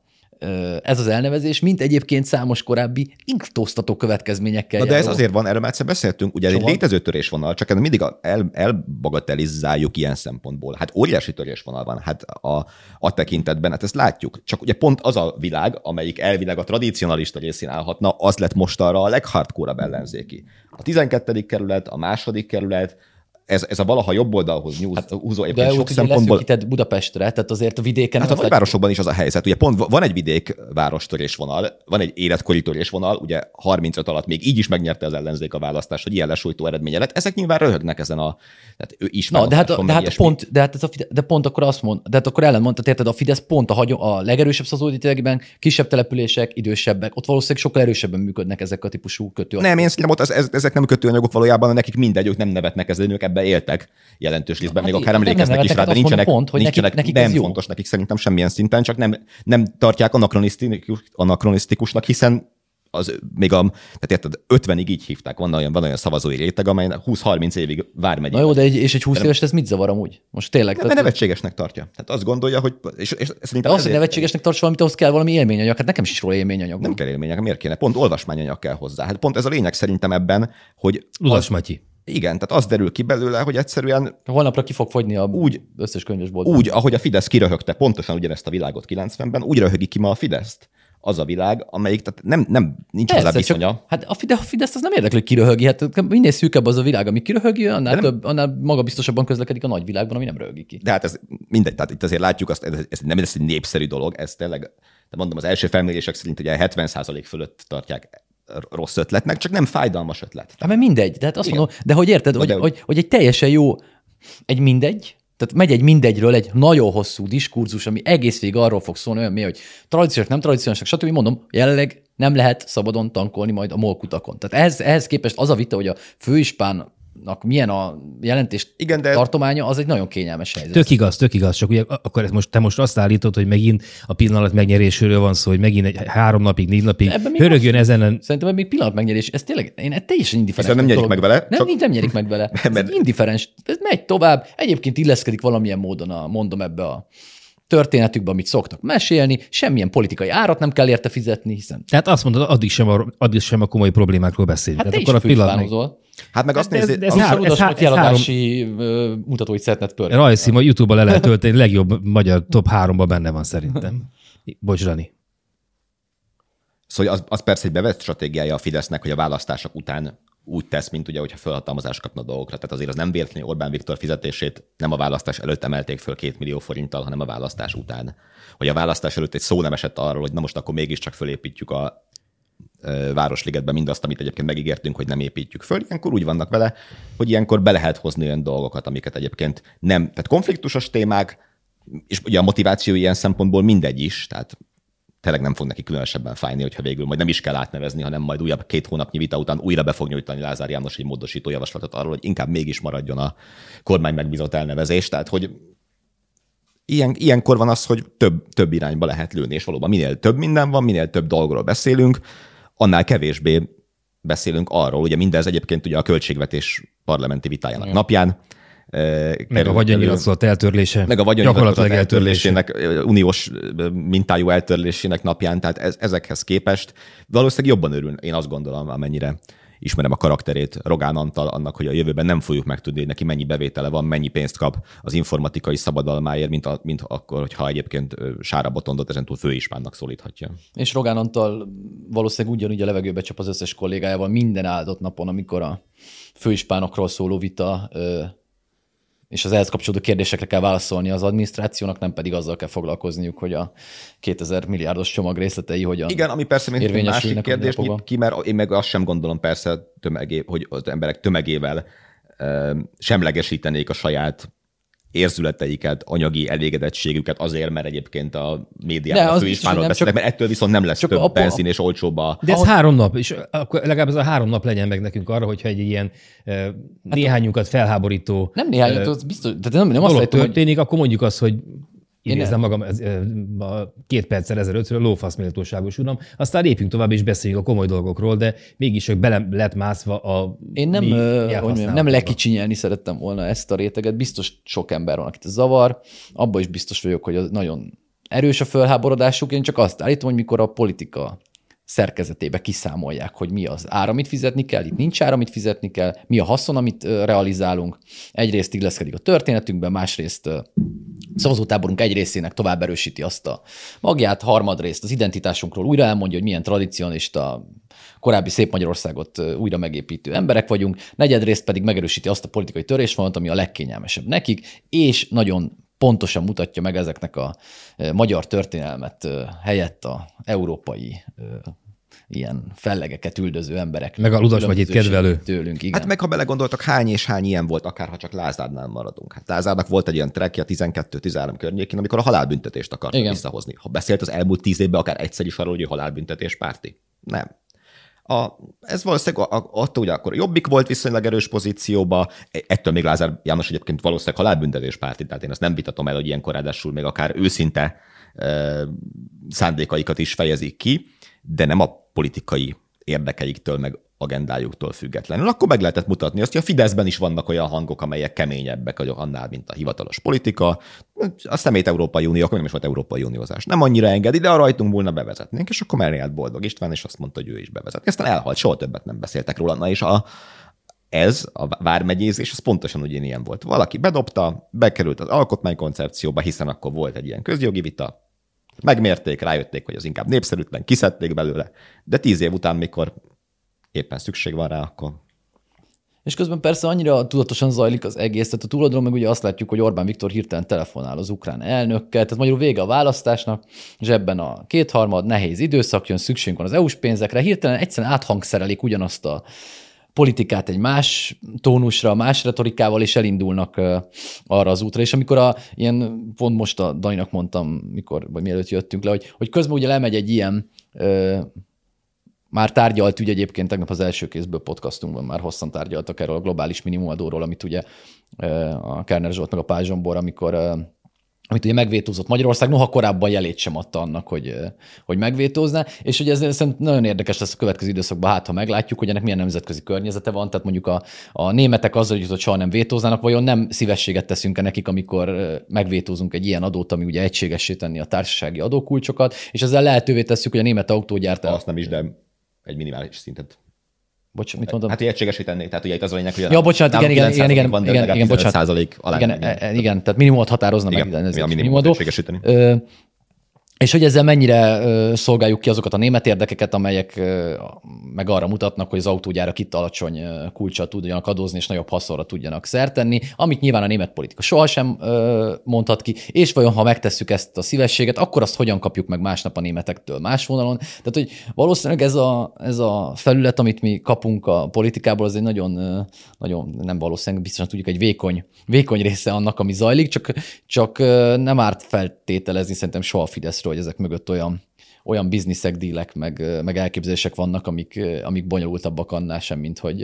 ez az elnevezés, mint egyébként számos korábbi inktóztató következményekkel Na de ez járó. azért van, erről már egyszer beszéltünk, ugye ez egy létező törésvonal, csak mindig el, elbagatelizáljuk ilyen szempontból. Hát óriási törésvonal van, hát a, a tekintetben, hát ezt látjuk. Csak ugye pont az a világ, amelyik elvileg a tradicionalista részén állhatna, az lett most arra a leghardcore ellenzéki. A 12. kerület, a második kerület, ez, ez a valaha jobb oldalhoz nyúz, hát, húzó De sok úgy szempontból. leszűkíted Budapestre, tehát azért a vidéken... Hát a nagyvárosokban is az a helyzet. Ugye pont van egy vidék város törésvonal, van egy életkori törésvonal, ugye 35 alatt még így is megnyerte az ellenzék a választást, hogy ilyen lesújtó eredménye lett. Ezek nyilván röhögnek ezen a, tehát ő is Na, de hát, választáson, de hát ilyesmi. pont, de hát ez a Fidesz, de pont akkor azt mond, de hát akkor ellen mondtad, érted, a Fidesz pont a, hagyom, a legerősebb szavazódítegben, kisebb települések, idősebbek, ott valószínűleg sokkal erősebben működnek ezek a típusú kötőanyagok. Nem, én szerintem ott ez, ez, ezek nem kötőanyagok valójában, nekik mindegy, ők nem nevetnek ezen, ők ebbe éltek jelentős részben, Hát még akár nem emlékeznek is rá, de nincsenek, pont, hogy nekik- nincsenek nekik nem ez jó. fontos nekik szerintem semmilyen szinten, csak nem, nem tartják anakronisztikus, anakronisztikusnak, hiszen az még a, tehát érted, 50-ig így hívták, van olyan, van olyan szavazói réteg, amely 20-30 évig vármegy. Na jó, de egy, és egy 20 éves ez mit zavar amúgy? Most tényleg. Nem, mert nevetségesnek tartja. Tehát azt gondolja, hogy... És, és de szerintem az, hogy ezért- nevetségesnek tarts valamit, ahhoz kell valami élményanyag. Hát nekem is róla élményanyag. Nem kell élmények, miért kéne? Pont olvasmányanyag kell hozzá. Hát pont ez a lényeg szerintem ebben, hogy Ludas az, Matyi. Igen, tehát az derül ki belőle, hogy egyszerűen Holnapra ki fog fogyni a Úgy- összes könyvesbolt. úgy, ahogy a Fidesz kiröhögte pontosan ugyanezt a világot 90-ben, úgy röhögi ki ma a Fideszt. Az a világ, amelyik tehát nem, nem nincs hozzá Persze, viszonya. csak, hát a Fidesz, a Fidesz az nem érdekli, hogy kiröhögi. Hát minél szűkebb az a világ, ami kiröhögi, annál, nem- több, annál magabiztosabban közlekedik a nagy világban, ami nem röhögi ki. De hát ez mindegy, tehát itt azért látjuk azt, ez, ez nem ez egy népszerű dolog, ez tényleg, de mondom, az első felmérések szerint ugye 70% fölött tartják rossz ötletnek, csak nem fájdalmas ötlet. Hát mert mindegy, de hát azt Igen. mondom, de hogy érted, hogy, de- hogy, hogy egy teljesen jó, egy mindegy, tehát megy egy mindegyről egy nagyon hosszú diskurzus, ami egész végig arról fog szólni, olyan mi, hogy tradíciós, nem tradíciós, stb. Mondom, jelenleg nem lehet szabadon tankolni majd a molkutakon. Tehát ehhez, ehhez képest az a vita, hogy a főispánnak milyen a jelentés Igen, de- tartománya, az egy nagyon kényelmes helyzet. Tök igaz, tök igaz, csak ugye akkor ezt most, te most azt állítod, hogy megint a pillanat megnyerésről van szó, hogy megint egy három napig, négy napig Ebben még hörögjön ezen a Szerintem még pillanat megnyerés, ez tényleg, én egy teljesen indiferens. Nem nyerik meg vele, Nem, csak- nem nyerik meg vele. [LAUGHS] Ez Mert- indiferens, ez megy tovább, egyébként illeszkedik valamilyen módon, a, mondom ebbe a történetükbe, amit szoktak mesélni, semmilyen politikai árat nem kell érte fizetni, hiszen Tehát azt mondod, addig sem a, addig sem a komoly problémákról beszélünk. hát is akkor a pillanat. Hát meg azt Hát ez- ez az- három- Három, ez ez három- jeladási ö, mutatóit szeretned pörgetni. Rajszima YouTube-ba le lehet tölteni, legjobb magyar top háromba benne van szerintem. Bocs, Rani. Szóval az, az persze egy bevett stratégiája a Fidesznek, hogy a választások után úgy tesz, mint ugye, hogyha felhatalmazást kapna dolgokra. Tehát azért az nem véletlenül Orbán Viktor fizetését nem a választás előtt emelték föl két millió forinttal, hanem a választás után. Hogy a választás előtt egy szó nem esett arról, hogy na most akkor mégiscsak fölépítjük a ö, Városligetbe mindazt, amit egyébként megígértünk, hogy nem építjük föl. Ilyenkor úgy vannak vele, hogy ilyenkor be lehet hozni olyan dolgokat, amiket egyébként nem, tehát konfliktusos témák, és ugye a motiváció ilyen szempontból mindegy is, tehát tényleg nem fog neki különösebben fájni, hogyha végül majd nem is kell átnevezni, hanem majd újabb két hónapnyi vita után újra be fog nyújtani Lázár János egy módosító javaslatot arról, hogy inkább mégis maradjon a kormány megbízott elnevezés. Tehát, hogy ilyen, ilyenkor van az, hogy több, több irányba lehet lőni, és valóban minél több minden van, minél több dolgról beszélünk, annál kevésbé beszélünk arról, ugye mindez egyébként ugye a költségvetés parlamenti vitájának Igen. napján, Meg a vagyonnyilatkozat eltörlése. meg a vagyonnyilatkozat eltörlésének, uniós mintájú eltörlésének napján, tehát ez, ezekhez képest valószínűleg jobban örül, én azt gondolom, amennyire ismerem a karakterét Rogán Antal, annak, hogy a jövőben nem fogjuk megtudni, hogy neki mennyi bevétele van, mennyi pénzt kap az informatikai szabadalmáért, mint, a, mint akkor, hogyha egyébként Sára Botondot ezentúl főispánnak szólíthatja. És Rogán Antal valószínűleg ugyanúgy a levegőbe csap az összes kollégájával minden áldott napon, amikor a főispánokról szóló vita és az ehhez kapcsolódó kérdésekre kell válaszolni az adminisztrációnak, nem pedig azzal kell foglalkozniuk, hogy a 2000 milliárdos csomag részletei hogyan Igen, ami persze mint egy másik kérdés nyit ki, mert én meg azt sem gondolom persze, tömegé, hogy az emberek tömegével semlegesítenék a saját érzületeiket, anyagi elégedettségüket azért, mert egyébként a médiában Ne, a az főispánról beszélnek, mert ettől viszont nem lesz csak több a- benzin és olcsóbb a... De ez három nap, és akkor legalább ez a három nap legyen meg nekünk arra, hogyha egy ilyen eh, néhányunkat felháborító Nem néhány, eh, az biztos, tehát nem, nem azt láttam, hogy történik, akkor mondjuk azt, hogy idézem magam ez, a két perccel ezelőttről, lófasz méltóságos uram, aztán lépjünk tovább és beszéljünk a komoly dolgokról, de mégis ők bele lett mászva a Én nem, hogy mondjam, nem lekicsinyelni szerettem volna ezt a réteget. Biztos sok ember van, akit ez zavar. Abban is biztos vagyok, hogy az nagyon erős a fölháborodásuk. Én csak azt állítom, hogy mikor a politika szerkezetébe kiszámolják, hogy mi az ár, amit fizetni kell, itt nincs ár, amit fizetni kell, mi a haszon, amit realizálunk. Egyrészt illeszkedik a történetünkben, másrészt szavazótáborunk egy részének tovább erősíti azt a magját, harmadrészt az identitásunkról újra elmondja, hogy milyen tradicionista korábbi szép Magyarországot újra megépítő emberek vagyunk, negyedrészt pedig megerősíti azt a politikai törésvonalat, ami a legkényelmesebb nekik, és nagyon pontosan mutatja meg ezeknek a magyar történelmet helyett a európai ilyen fellegeket üldöző emberek. Meg a Ludas Matyit kedvelő. Tőlünk, igen. Hát meg ha belegondoltak, hány és hány ilyen volt, akár ha csak Lázárnál maradunk. Hát Lázárnak volt egy ilyen trekje a 12-13 környékén, amikor a halálbüntetést akarta Igen. visszahozni. Ha beszélt az elmúlt tíz évben akár egyszer is arról, hogy ő halálbüntetés párti? Nem. A, ez valószínűleg a, a, attól ugye akkor jobbik volt viszonylag erős pozícióba, E- ettől még Lázár János egyébként valószínűleg halálbüntetés párti, tehát én ezt nem vitatom el, hogy ilyenkor ráadásul még akár őszinte szándékaikat is fejezik ki, de nem a politikai érdekeiktől, meg agendájuktól függetlenül. Akkor meg lehetett mutatni azt, hogy a Fideszben is vannak olyan hangok, amelyek keményebbek vagyok annál, mint a hivatalos politika. A szemét Európai Unió, akkor nem is volt Európai Uniózás. Nem annyira engedi, de a rajtunk volna bevezetnénk, és akkor mellé állt Boldog István, és azt mondta, hogy ő is bevezet. Aztán elhalt, soha többet nem beszéltek róla. Na és a, ez, a vármegyézés, ez pontosan ugyanilyen volt. Valaki bedobta, bekerült az alkotmánykoncepcióba, hiszen akkor volt egy ilyen közjogi vita, megmérték, rájötték, hogy az inkább népszerűtlen, kiszedték belőle, de tíz év után, mikor éppen szükség van rá, akkor És közben persze annyira tudatosan zajlik az egész, tehát a túloldalon meg ugye azt látjuk, hogy Orbán Viktor hirtelen telefonál az ukrán elnökkel, tehát magyarul vége a választásnak, és ebben a kétharmad nehéz időszak jön, szükségünk van az EU-s pénzekre, hirtelen egyszerűen áthangszerelik ugyanazt a politikát egy más tónusra, más retorikával, és elindulnak arra az útra. És amikor a, ilyen, pont most a Daninak mondtam, mikor, vagy mielőtt jöttünk le, hogy, hogy közben ugye lemegy egy ilyen már tárgyalt ügy egyébként tegnap az első kézből podcastunkban már hosszan tárgyaltak erről a globális minimumadóról, amit ugye a Kerner Zsolt meg a Pál Zsombor, amikor amit ugye megvétózott Magyarország, noha korábban jelét sem adta annak, hogy, hogy megvétózná, és ugye ez szerintem nagyon érdekes lesz a következő időszakban, hát ha meglátjuk, hogy ennek milyen nemzetközi környezete van, tehát mondjuk a, a németek azzal, hogy soha nem vétóznának, vajon nem szívességet teszünk-e nekik, amikor megvétózunk egy ilyen adót, ami ugye egységessé tenni a társasági adókulcsokat, és ezzel lehetővé tesszük, hogy a német autógyártás... azt nem is, de egy minimális szintet. Bocs, mit mondtam? Hát, hogy egységesítenék, tehát ugye itt az a lényeg, hogy Ja, bocsánat, igen, igen, igen, igen, van, igen, igen, 15 bocsánat. százalék alá igen, e- e- igen, tehát minimumot határozna Igen, meg, ez mi a egy minimumot minimumadó. egységesíteni. Ö, és hogy ezzel mennyire szolgáljuk ki azokat a német érdekeket, amelyek meg arra mutatnak, hogy az autógyárak itt alacsony kulcsal tudjanak adózni, és nagyobb haszonra tudjanak szert tenni, amit nyilván a német politika sohasem mondhat ki, és vajon ha megtesszük ezt a szívességet, akkor azt hogyan kapjuk meg másnap a németektől más vonalon. Tehát, hogy valószínűleg ez a, ez a felület, amit mi kapunk a politikából, az egy nagyon, nagyon nem valószínűleg, biztosan tudjuk, egy vékony, vékony része annak, ami zajlik, csak, csak nem árt feltételezni szerintem soha a Fideszről, hogy ezek mögött olyan olyan bizniszek, dílek, meg, meg elképzelések vannak, amik, amik bonyolultabbak annál sem, mint hogy,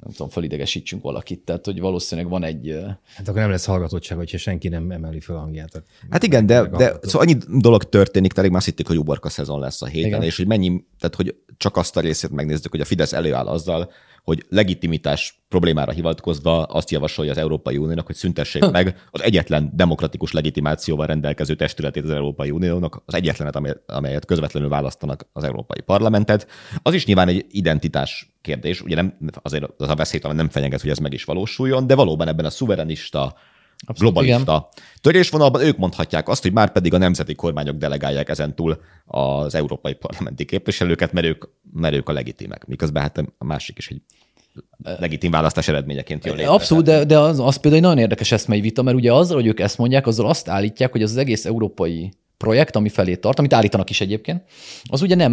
nem tudom, felidegesítsünk valakit. Tehát, hogy valószínűleg van egy... Hát akkor nem lesz hallgatottság, hogyha senki nem emeli fel a hangját. Hát igen, de, de szóval annyi dolog történik, tényleg már azt hittük, hogy uborka szezon lesz a héten, Igen. és hogy mennyi, tehát hogy csak azt a részét megnézzük, hogy a Fidesz előáll azzal, hogy legitimitás problémára hivatkozva azt javasolja az Európai Uniónak, hogy szüntessék meg az egyetlen demokratikus legitimációval rendelkező testületét az Európai Uniónak, az egyetlenet, amely- amelyet közvetlenül választanak az Európai Parlamentet. Az is nyilván egy identitás kérdés, ugye nem, azért az a veszélytelen nem fenyeget, hogy ez meg is valósuljon, de valóban ebben a szuverenista Abszolút, globalista törésvonalban ők mondhatják azt, hogy már pedig a nemzeti kormányok delegálják ezentúl az európai parlamenti képviselőket, mert ők, mert ők a legitimek. Miközben hát a másik is egy legitim választás eredményeként jön létre. Abszolút, de, de az, az például egy nagyon érdekes eszmei vita, mert ugye azzal, hogy ők ezt mondják, azzal azt állítják, hogy az, az egész európai projekt, ami felé tart, amit állítanak is egyébként, az ugye nem,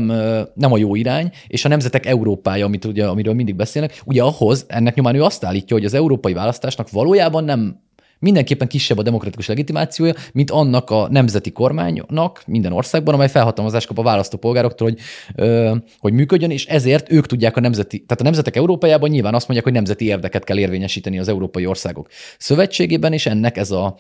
nem a jó irány, és a nemzetek Európája, amit ugye, amiről mindig beszélnek, ugye ahhoz, ennek nyomán ő azt állítja, hogy az európai választásnak valójában nem mindenképpen kisebb a demokratikus legitimációja, mint annak a nemzeti kormánynak minden országban, amely felhatalmazást kap a választópolgároktól, hogy, ö, hogy működjön, és ezért ők tudják a nemzeti, tehát a nemzetek Európájában nyilván azt mondják, hogy nemzeti érdeket kell érvényesíteni az európai országok szövetségében, és ennek ez a,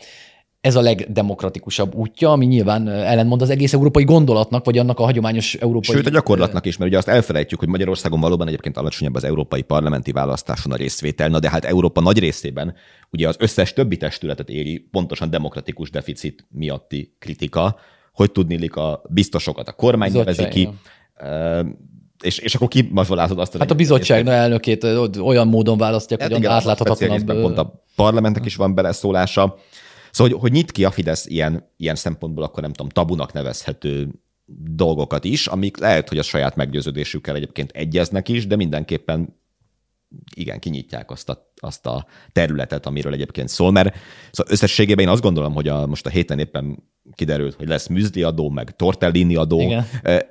ez a legdemokratikusabb útja, ami nyilván ellentmond az egész európai gondolatnak, vagy annak a hagyományos európai... Sőt, a gyakorlatnak is, mert ugye azt elfelejtjük, hogy Magyarországon valóban egyébként alacsonyabb az európai parlamenti választáson a részvétel, na de hát Európa nagy részében ugye az összes többi testületet éri pontosan demokratikus deficit miatti kritika, hogy tudnélik a biztosokat? A kormány nevezi ki, és, és akkor kimazsolázod azt, Hát a bizottság elnökét olyan módon választják, Hát hogy igen, átláthatatlan. speciális, meg pont a parlamentnek is van beleszólása. Szóval, hogy, hogy nyit ki a Fidesz ilyen, ilyen szempontból, akkor nem tudom, tabunak nevezhető dolgokat is, amik lehet, hogy a saját meggyőződésükkel egyébként egyeznek is, de mindenképpen igen, kinyitják azt a, azt a területet, amiről egyébként szól, mert szóval összességében én azt gondolom, hogy a, most a héten éppen kiderült, hogy lesz műzli adó, meg tortellini adó. Igen.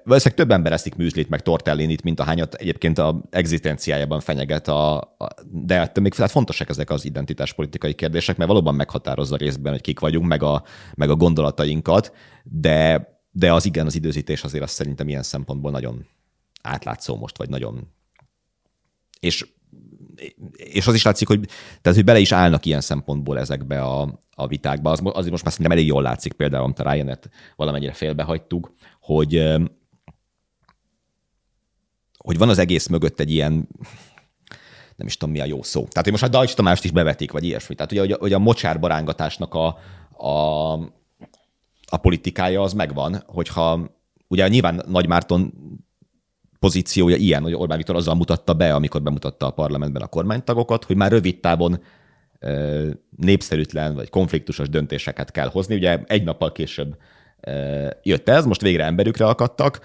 Valószínűleg több ember eszik műzlit, meg tortellinit, mint a hányat egyébként a egzisztenciájában fenyeget, a, a, de ettől még hát fontosak ezek az identitáspolitikai kérdések, mert valóban meghatározza részben, hogy kik vagyunk, meg a, meg a gondolatainkat, de, de az igen, az időzítés azért azt szerintem ilyen szempontból nagyon átlátszó most, vagy nagyon és és az is látszik, hogy, tehát, hogy bele is állnak ilyen szempontból ezekbe a, a vitákba. Az, azért most már szerintem elég jól látszik például, amit a Ryan-et valamennyire félbehagytuk, hogy, hogy van az egész mögött egy ilyen, nem is tudom mi a jó szó. Tehát, hogy most a Dajcs Tamást is bevetik, vagy ilyesmi. Tehát, ugye, hogy a mocsárbarángatásnak a, a, a politikája az megvan, hogyha ugye nyilván Nagy Márton pozíciója ilyen, hogy Orbán Viktor azzal mutatta be, amikor bemutatta a parlamentben a kormánytagokat, hogy már rövid távon népszerűtlen vagy konfliktusos döntéseket kell hozni. Ugye egy nappal később jött ez, most végre emberükre akadtak.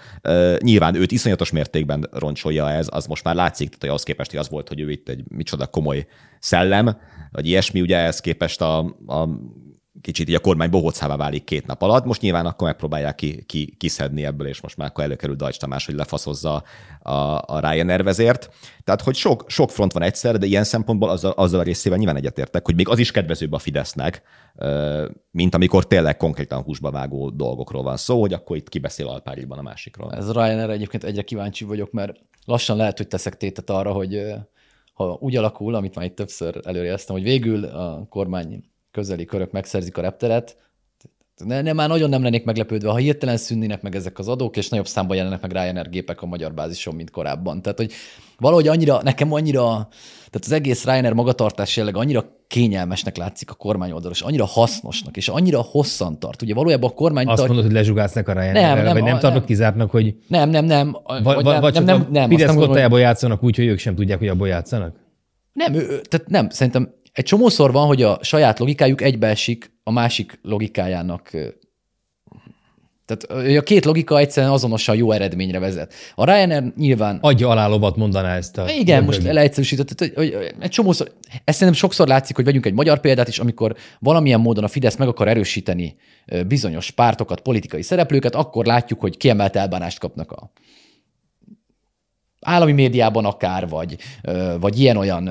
Nyilván őt iszonyatos mértékben roncsolja ez, az most már látszik, tehát hogy ahhoz képest, hogy az volt, hogy ő itt egy micsoda komoly szellem, vagy ilyesmi, ugye ehhez képest a, a kicsit így a kormány bohócává válik két nap alatt. Most nyilván akkor megpróbálják ki, ki, kiszedni ebből, és most már akkor előkerül Dajcs Tamás, hogy lefaszozza a, a Ryanair vezért. Tehát, hogy sok, sok front van egyszer, de ilyen szempontból azzal, azzal a részével nyilván egyetértek, hogy még az is kedvezőbb a Fidesznek, mint amikor tényleg konkrétan húsba vágó dolgokról van szó, hogy akkor itt kibeszél alpáriban a másikról. Ez Ryanair egyébként egyre kíváncsi vagyok, mert lassan lehet, hogy teszek tétet arra, hogy ha úgy alakul, amit már itt többször előrejelztem, hogy végül a kormány közeli körök megszerzik a repteret, ne, ne, már nagyon nem lennék meglepődve, ha hirtelen szűnnének meg ezek az adók, és nagyobb számban jelennek meg Ryanair gépek a magyar bázison, mint korábban. Tehát, hogy valahogy annyira, nekem annyira, tehát az egész Ryanair magatartás jelleg annyira kényelmesnek látszik a kormány oldalról, és annyira hasznosnak, és annyira hosszan tart. Ugye valójában a kormány Azt tart... mondod, hogy lezsugásznak a Ryanair, Nem, nem, vagy nem a- tartod nem. kizártnak, hogy Nem, nem, nem. vagy, vagy vagy, nem, vagy nem, csak nem, a nem, azt Fidesz nem gondolom, hogy- kottájából játszanak úgy, hogy ők sem tudják, hogy abból játszanak? Nem, ő, ő- tehát nem, szerintem egy csomószor van, hogy a saját logikájuk egybeesik a másik logikájának. Tehát a két logika egyszerűen azonosan jó eredményre vezet. A Ryanair nyilván Adja alá lovat mondaná ezt a... igen, most leegyszerűsített, hogy, hogy egy csomószor, ezt szerintem sokszor látszik, hogy vegyünk egy magyar példát is, amikor valamilyen módon a Fidesz meg akar erősíteni bizonyos pártokat, politikai szereplőket, akkor látjuk, hogy kiemelt elbánást kapnak a állami médiában akár, vagy, vagy ilyen-olyan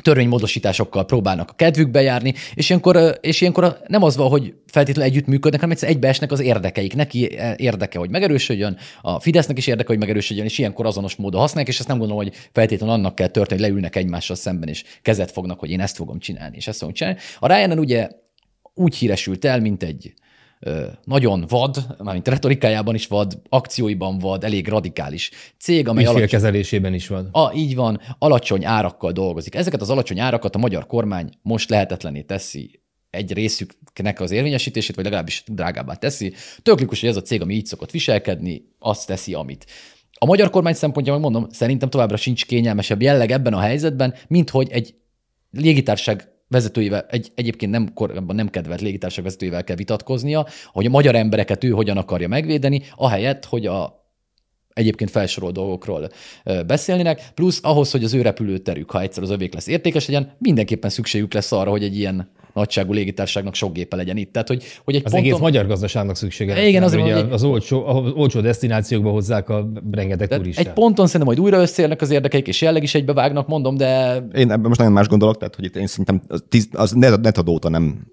törvénymódosításokkal próbálnak a kedvükbe járni, és ilyenkor, és ilyenkor nem az van, hogy feltétlenül együttműködnek, hanem egyszerűen egybeesnek az érdekeik. Neki e, érdeke, hogy megerősödjön, a Fidesznek is érdeke, hogy megerősödjön, és ilyenkor azonos módon használják, és ezt nem gondolom, hogy feltétlenül annak kell történni, hogy leülnek egymással szemben, és kezet fognak, hogy én ezt fogom csinálni, és ezt fogom csinálni. A Ryan ugye úgy híresült el, mint egy nagyon vad, mármint retorikájában is vad, akcióiban vad, elég radikális cég, amely alacsony, Ügyfélkezelésében is van. a, így van, alacsony árakkal dolgozik. Ezeket az alacsony árakat a magyar kormány most lehetetlené teszi egy részüknek az érvényesítését, vagy legalábbis drágábbá teszi. Töklikus, hogy ez a cég, ami így szokott viselkedni, azt teszi, amit. A magyar kormány szempontjából mondom, szerintem továbbra sincs kényelmesebb jelleg ebben a helyzetben, mint hogy egy légitársaság vezetőivel, egy, egyébként nem, korábban nem kedvelt légitársaság vezetőivel kell vitatkoznia, hogy a magyar embereket ő hogyan akarja megvédeni, ahelyett, hogy a egyébként felsorolt dolgokról beszélnének, plusz ahhoz, hogy az ő repülőterük, ha egyszer az övék lesz értékes legyen, mindenképpen szükségük lesz arra, hogy egy ilyen nagyságú légitársaságnak sok gépe legyen itt. Tehát, hogy, hogy egy Az ponton... egész magyar gazdaságnak szüksége. lesz, Igen, azért ugye mondom, az olcsó, az olcsó destinációkba hozzák a rengeteg Tehát turistát. egy ponton szerintem majd újra összeérnek az érdekeik, és jelleg is egybevágnak, mondom, de Én ebben most nagyon más gondolok, tehát hogy itt én szerintem az, tiz, az net, net adóta nem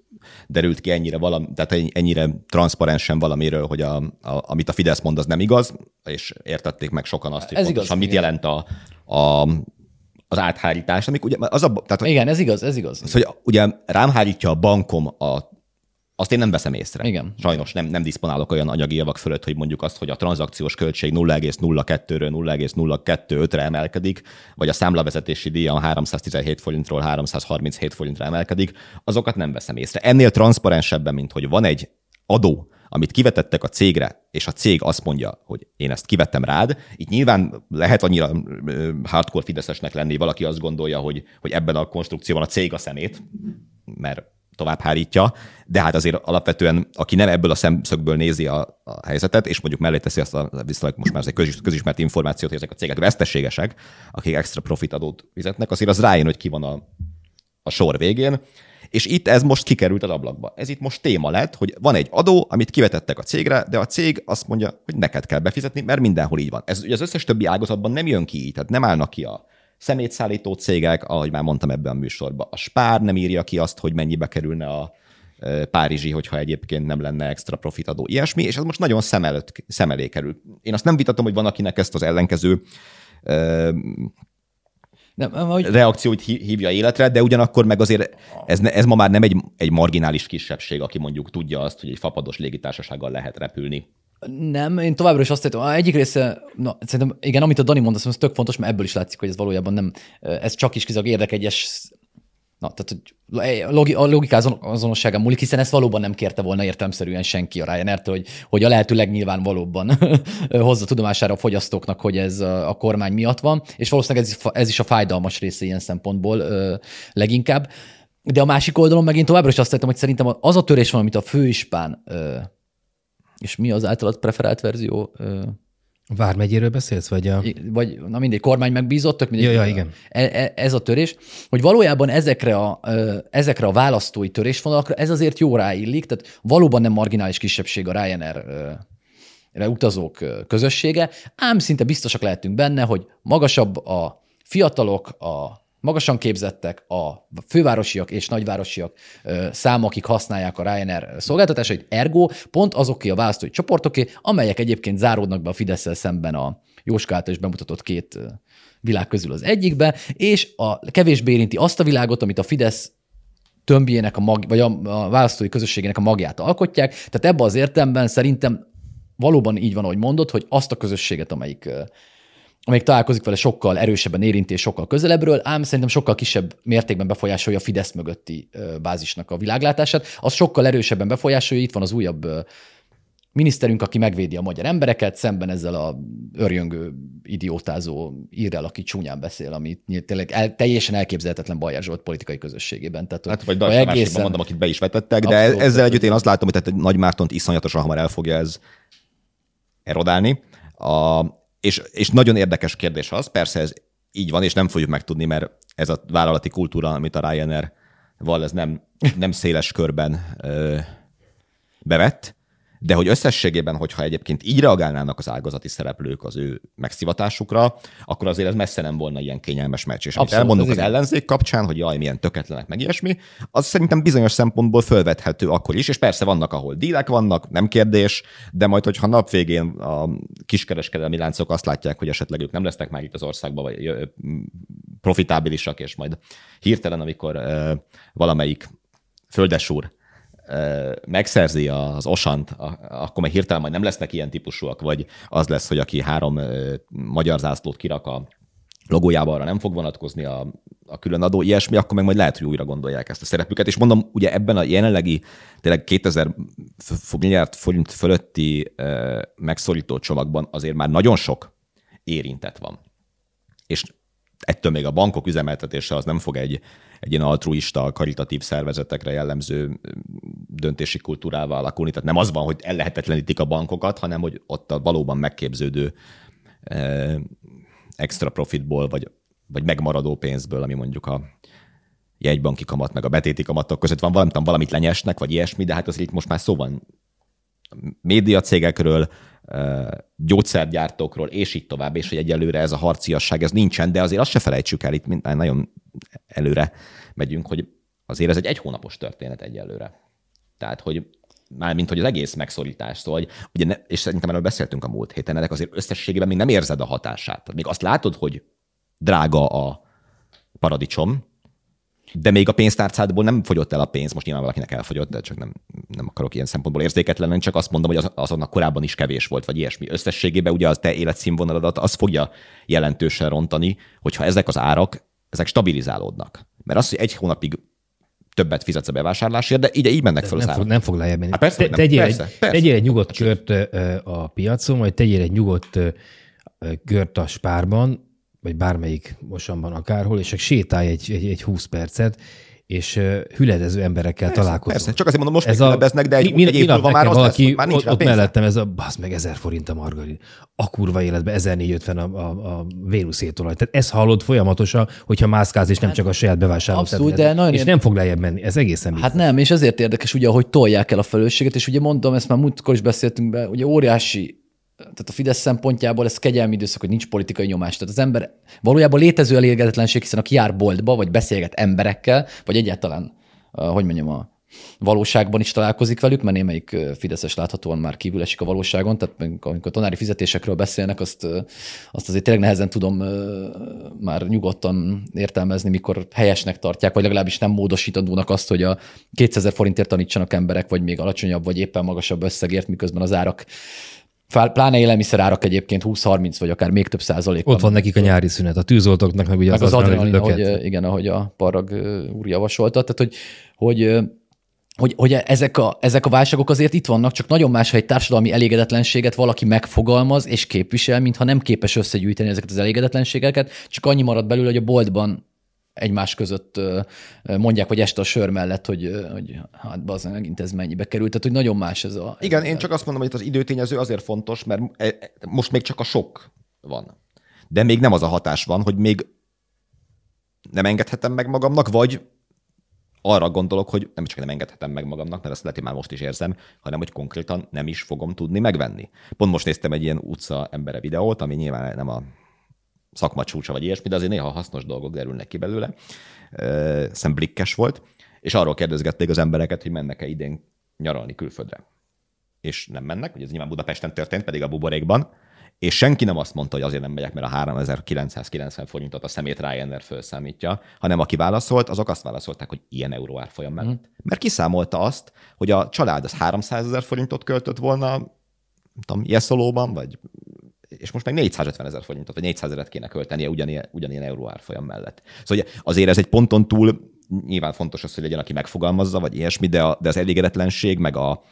derült ki ennyire, valami, tehát ennyire transzparensen valamiről, hogy a, a, amit a Fidesz mond, az nem igaz, és értették meg sokan azt, hogy Ez pontosan igaz, mit igen. jelent a, a, az áthárítás. Amik ugye, az a, tehát, igen, ez igaz, ez igaz. az, hogy ugye rám hárítja a bankom a azt én nem veszem észre. Igen. Sajnos nem, nem diszponálok olyan anyagi javak fölött, hogy mondjuk azt, hogy a tranzakciós költség 0,02-ről 0,025-re emelkedik, vagy a számlavezetési díja 317 forintról 337 forintra emelkedik, azokat nem veszem észre. Ennél transzparensebben, mint hogy van egy adó, amit kivetettek a cégre, és a cég azt mondja, hogy én ezt kivettem rád, itt nyilván lehet annyira hardcore fideszesnek lenni, valaki azt gondolja, hogy, hogy ebben a konstrukcióban a cég a szemét, mert tovább hárítja, de hát azért alapvetően, aki nem ebből a szemszögből nézi a, a helyzetet, és mondjuk mellé teszi azt a viszonylag most már ez egy közis, közismert információt, hogy ezek a cégek veszteségesek, akik extra profit adót fizetnek, azért az rájön, hogy ki van a, a sor végén, és itt ez most kikerült az ablakba. Ez itt most téma lett, hogy van egy adó, amit kivetettek a cégre, de a cég azt mondja, hogy neked kell befizetni, mert mindenhol így van. Ez ugye az összes többi ágazatban nem jön ki így, tehát nem állnak ki a szemétszállító cégek, ahogy már mondtam ebben a műsorban. A Spár nem írja ki azt, hogy mennyibe kerülne a ö, Párizsi, hogyha egyébként nem lenne extra profitadó. Ilyesmi, és ez most nagyon szem, előtt, szem elé kerül. Én azt nem vitatom, hogy van, akinek ezt az ellenkező ö, Nem, hogy reakcióit hí- hívja életre, de ugyanakkor meg azért ez, ez ma már nem egy, egy marginális kisebbség, aki mondjuk tudja azt, hogy egy fapados légitársasággal lehet repülni. Nem, én továbbra is azt tettem. Egyik része, na, szerintem igen, amit a Dani mond, ez tök fontos, mert ebből is látszik, hogy ez valójában nem, ez csak is kizárólag érdekegyes, na, tehát hogy a logi- a logika azon- azonosságán múlik, hiszen ezt valóban nem kérte volna értelmszerűen senki a Ryanair-től, hogy, hogy a lehető legnyilvánvalóbban [LAUGHS] hozza tudomására a fogyasztóknak, hogy ez a kormány miatt van, és valószínűleg ez, ez is a fájdalmas része ilyen szempontból leginkább. De a másik oldalon meg én továbbra is azt tettem, hogy szerintem az a törés van, amit a főispán és mi az általad preferált verzió? Vármegyéről beszélsz, vagy a... Vagy, na mindegy, kormány megbízott, tök mindegy. Ja, ja, igen. E- e- Ez a törés, hogy valójában ezekre a, ezekre a választói törésvonalakra ez azért jó ráillik, tehát valóban nem marginális kisebbség a Ryanair utazók közössége, ám szinte biztosak lehetünk benne, hogy magasabb a fiatalok, a magasan képzettek, a fővárosiak és nagyvárosiak száma, akik használják a Ryanair szolgáltatásait, ergo pont azoké a választói csoportoké, amelyek egyébként záródnak be a fidesz szemben a Jóska által is bemutatott két világ közül az egyikbe, és a kevésbé érinti azt a világot, amit a Fidesz tömbjének, a mag, vagy a, a választói közösségének a magját alkotják. Tehát ebben az értelemben szerintem valóban így van, ahogy mondod, hogy azt a közösséget, amelyik amelyik találkozik vele sokkal erősebben érinti és sokkal közelebbről, ám szerintem sokkal kisebb mértékben befolyásolja a Fidesz mögötti bázisnak a világlátását. Az sokkal erősebben befolyásolja, itt van az újabb miniszterünk, aki megvédi a magyar embereket, szemben ezzel a örjöngő, idiótázó írrel, aki csúnyán beszél, ami tényleg el, teljesen elképzelhetetlen Bajer Zsolt politikai közösségében. Tehát, Hát, vagy Dajs Tamásképpen mondom, akit be is vetettek, de Abszolút. ezzel együtt én azt látom, hogy tehát Nagy Mártont iszonyatosan hamar el fogja ez erodálni. A, és, és nagyon érdekes kérdés az, persze ez így van, és nem fogjuk megtudni, mert ez a vállalati kultúra, amit a Ryanair val, ez nem, nem széles körben ö, bevett, de hogy összességében, hogyha egyébként így reagálnának az ágazati szereplők az ő megszivatásukra, akkor azért ez messze nem volna ilyen kényelmes meccs. És amit Abszolút, elmondunk ez az igaz. ellenzék kapcsán, hogy jaj, milyen töketlenek, meg ilyesmi, az szerintem bizonyos szempontból fölvethető akkor is, és persze vannak, ahol dílek vannak, nem kérdés, de majd, hogyha nap végén a kiskereskedelmi láncok azt látják, hogy esetleg ők nem lesznek már itt az országban, vagy profitábilisak, és majd hirtelen, amikor valamelyik földesúr megszerzi az osant, akkor meg hirtelen majd nem lesznek ilyen típusúak, vagy az lesz, hogy aki három magyar zászlót kirak a logójába arra nem fog vonatkozni a, a külön adó, ilyesmi, akkor meg majd lehet, hogy újra gondolják ezt a szerepüket. És mondom, ugye ebben a jelenlegi tényleg 2000 f- f- milliárd forint fölötti megszorító csomagban azért már nagyon sok érintett van. És ettől még a bankok üzemeltetése az nem fog egy, egy ilyen altruista, karitatív szervezetekre jellemző döntési kultúrával alakulni. Tehát nem az van, hogy ellehetetlenítik a bankokat, hanem hogy ott a valóban megképződő extra profitból, vagy, vagy megmaradó pénzből, ami mondjuk a jegybanki kamat, meg a betéti kamatok között van, valamit, valamit lenyesnek, vagy ilyesmi, de hát azért itt most már szó van médiacégekről, ö, gyógyszergyártókról, és így tovább, és hogy egyelőre ez a harciasság, ez nincsen, de azért azt se felejtsük el, itt mind- nagyon előre megyünk, hogy azért ez egy egy hónapos történet egyelőre. Tehát, hogy mármint, hogy az egész megszorítás, szóval, hogy ugye ne, és szerintem erről beszéltünk a múlt héten, ennek azért összességében még nem érzed a hatását. Még azt látod, hogy drága a paradicsom, de még a pénztárcádból nem fogyott el a pénz, most nyilván valakinek elfogyott, de csak nem, nem akarok ilyen szempontból érzéketlen lenni, csak azt mondom, hogy az, azonnak korábban is kevés volt, vagy ilyesmi. Összességében ugye az te életszínvonaladat az fogja jelentősen rontani, hogyha ezek az árak, ezek stabilizálódnak. Mert az, hogy egy hónapig többet fizetsz a bevásárlásért, de ide így mennek fel az nem, árak. fog, nem fog lejjebb menni. Hát persze, Te, nem. tegyél, Persze, egy, persze. tegyél egy nyugodt kört ö, a piacon, vagy tegyél egy nyugodt kört a spárban, vagy bármelyik mosanban akárhol, és csak sétálj egy, egy, egy 20 percet, és hüledező emberekkel találkozol. Persze, csak azért mondom, most Ez még a, de egy, mi, egy mi, év múlva már az valaki lesz, már nincs ott, ott mellettem, ez a basz meg ezer forint a margarin. A kurva életben 1450 a, a, a Vénusz étolaj. Tehát ezt hallod folyamatosan, hogyha mászkálsz, és nem csak a saját bevásárló Abszolút, de nagyon És ilyen- nem fog lejjebb menni. Ez egészen Hát nem, és ezért érdekes ugye, hogy tolják el a felelősséget, és ugye mondom, ezt már múltkor is beszéltünk be, ugye óriási tehát a Fidesz szempontjából ez kegyelmi időszak, hogy nincs politikai nyomás. Tehát az ember valójában létező elégedetlenség, hiszen aki jár boltba, vagy beszélget emberekkel, vagy egyáltalán, hogy mondjam, a valóságban is találkozik velük, mert némelyik Fideszes láthatóan már kívül esik a valóságon, tehát amikor tanári fizetésekről beszélnek, azt, azt azért tényleg nehezen tudom már nyugodtan értelmezni, mikor helyesnek tartják, vagy legalábbis nem módosítandónak azt, hogy a 200 forintért tanítsanak emberek, vagy még alacsonyabb, vagy éppen magasabb összegért, miközben az árak Pláne élelmiszer árak egyébként 20-30 vagy akár még több százalék. Ott van nekik a nyári szünet. A tűzoltóknak meg ugye meg az, az, adrenalin, ahogy, igen, ahogy a Parag úr javasolta. Tehát, hogy, hogy hogy, hogy ezek, a, ezek a válságok azért itt vannak, csak nagyon más, ha egy társadalmi elégedetlenséget valaki megfogalmaz és képvisel, mintha nem képes összegyűjteni ezeket az elégedetlenségeket, csak annyi marad belőle, hogy a boltban egymás között mondják, hogy este a sör mellett, hogy, hogy hát bazen, megint ez mennyibe került. Tehát, hogy nagyon más ez a... Igen, ez én csak azt mondom, hogy itt az időtényező azért fontos, mert e- e- most még csak a sok van. De még nem az a hatás van, hogy még nem engedhetem meg magamnak, vagy arra gondolok, hogy nem csak nem engedhetem meg magamnak, mert azt lehet, már most is érzem, hanem hogy konkrétan nem is fogom tudni megvenni. Pont most néztem egy ilyen utca embere videót, ami nyilván nem a szakma csúcsa vagy ilyesmi, de azért néha hasznos dolgok derülnek ki belőle. Szem blikkes volt, és arról kérdezgették az embereket, hogy mennek-e idén nyaralni külföldre. És nem mennek, ugye ez nyilván Budapesten történt, pedig a buborékban, és senki nem azt mondta, hogy azért nem megyek, mert a 3990 forintot a szemét Ryanair felszámítja, hanem aki válaszolt, azok azt válaszolták, hogy ilyen euró árfolyam mellett. Mm. Mert kiszámolta azt, hogy a család az 300 ezer forintot költött volna, nem tudom, Jeszolóban, vagy és most meg 450 ezer forintot, vagy 400 ezeret kéne költenie ugyanilyen, ugyanilyen euró árfolyam mellett. Szóval ugye azért ez egy ponton túl nyilván fontos az, hogy legyen, aki megfogalmazza, vagy ilyesmi, de, a, de az elégedetlenség, meg a,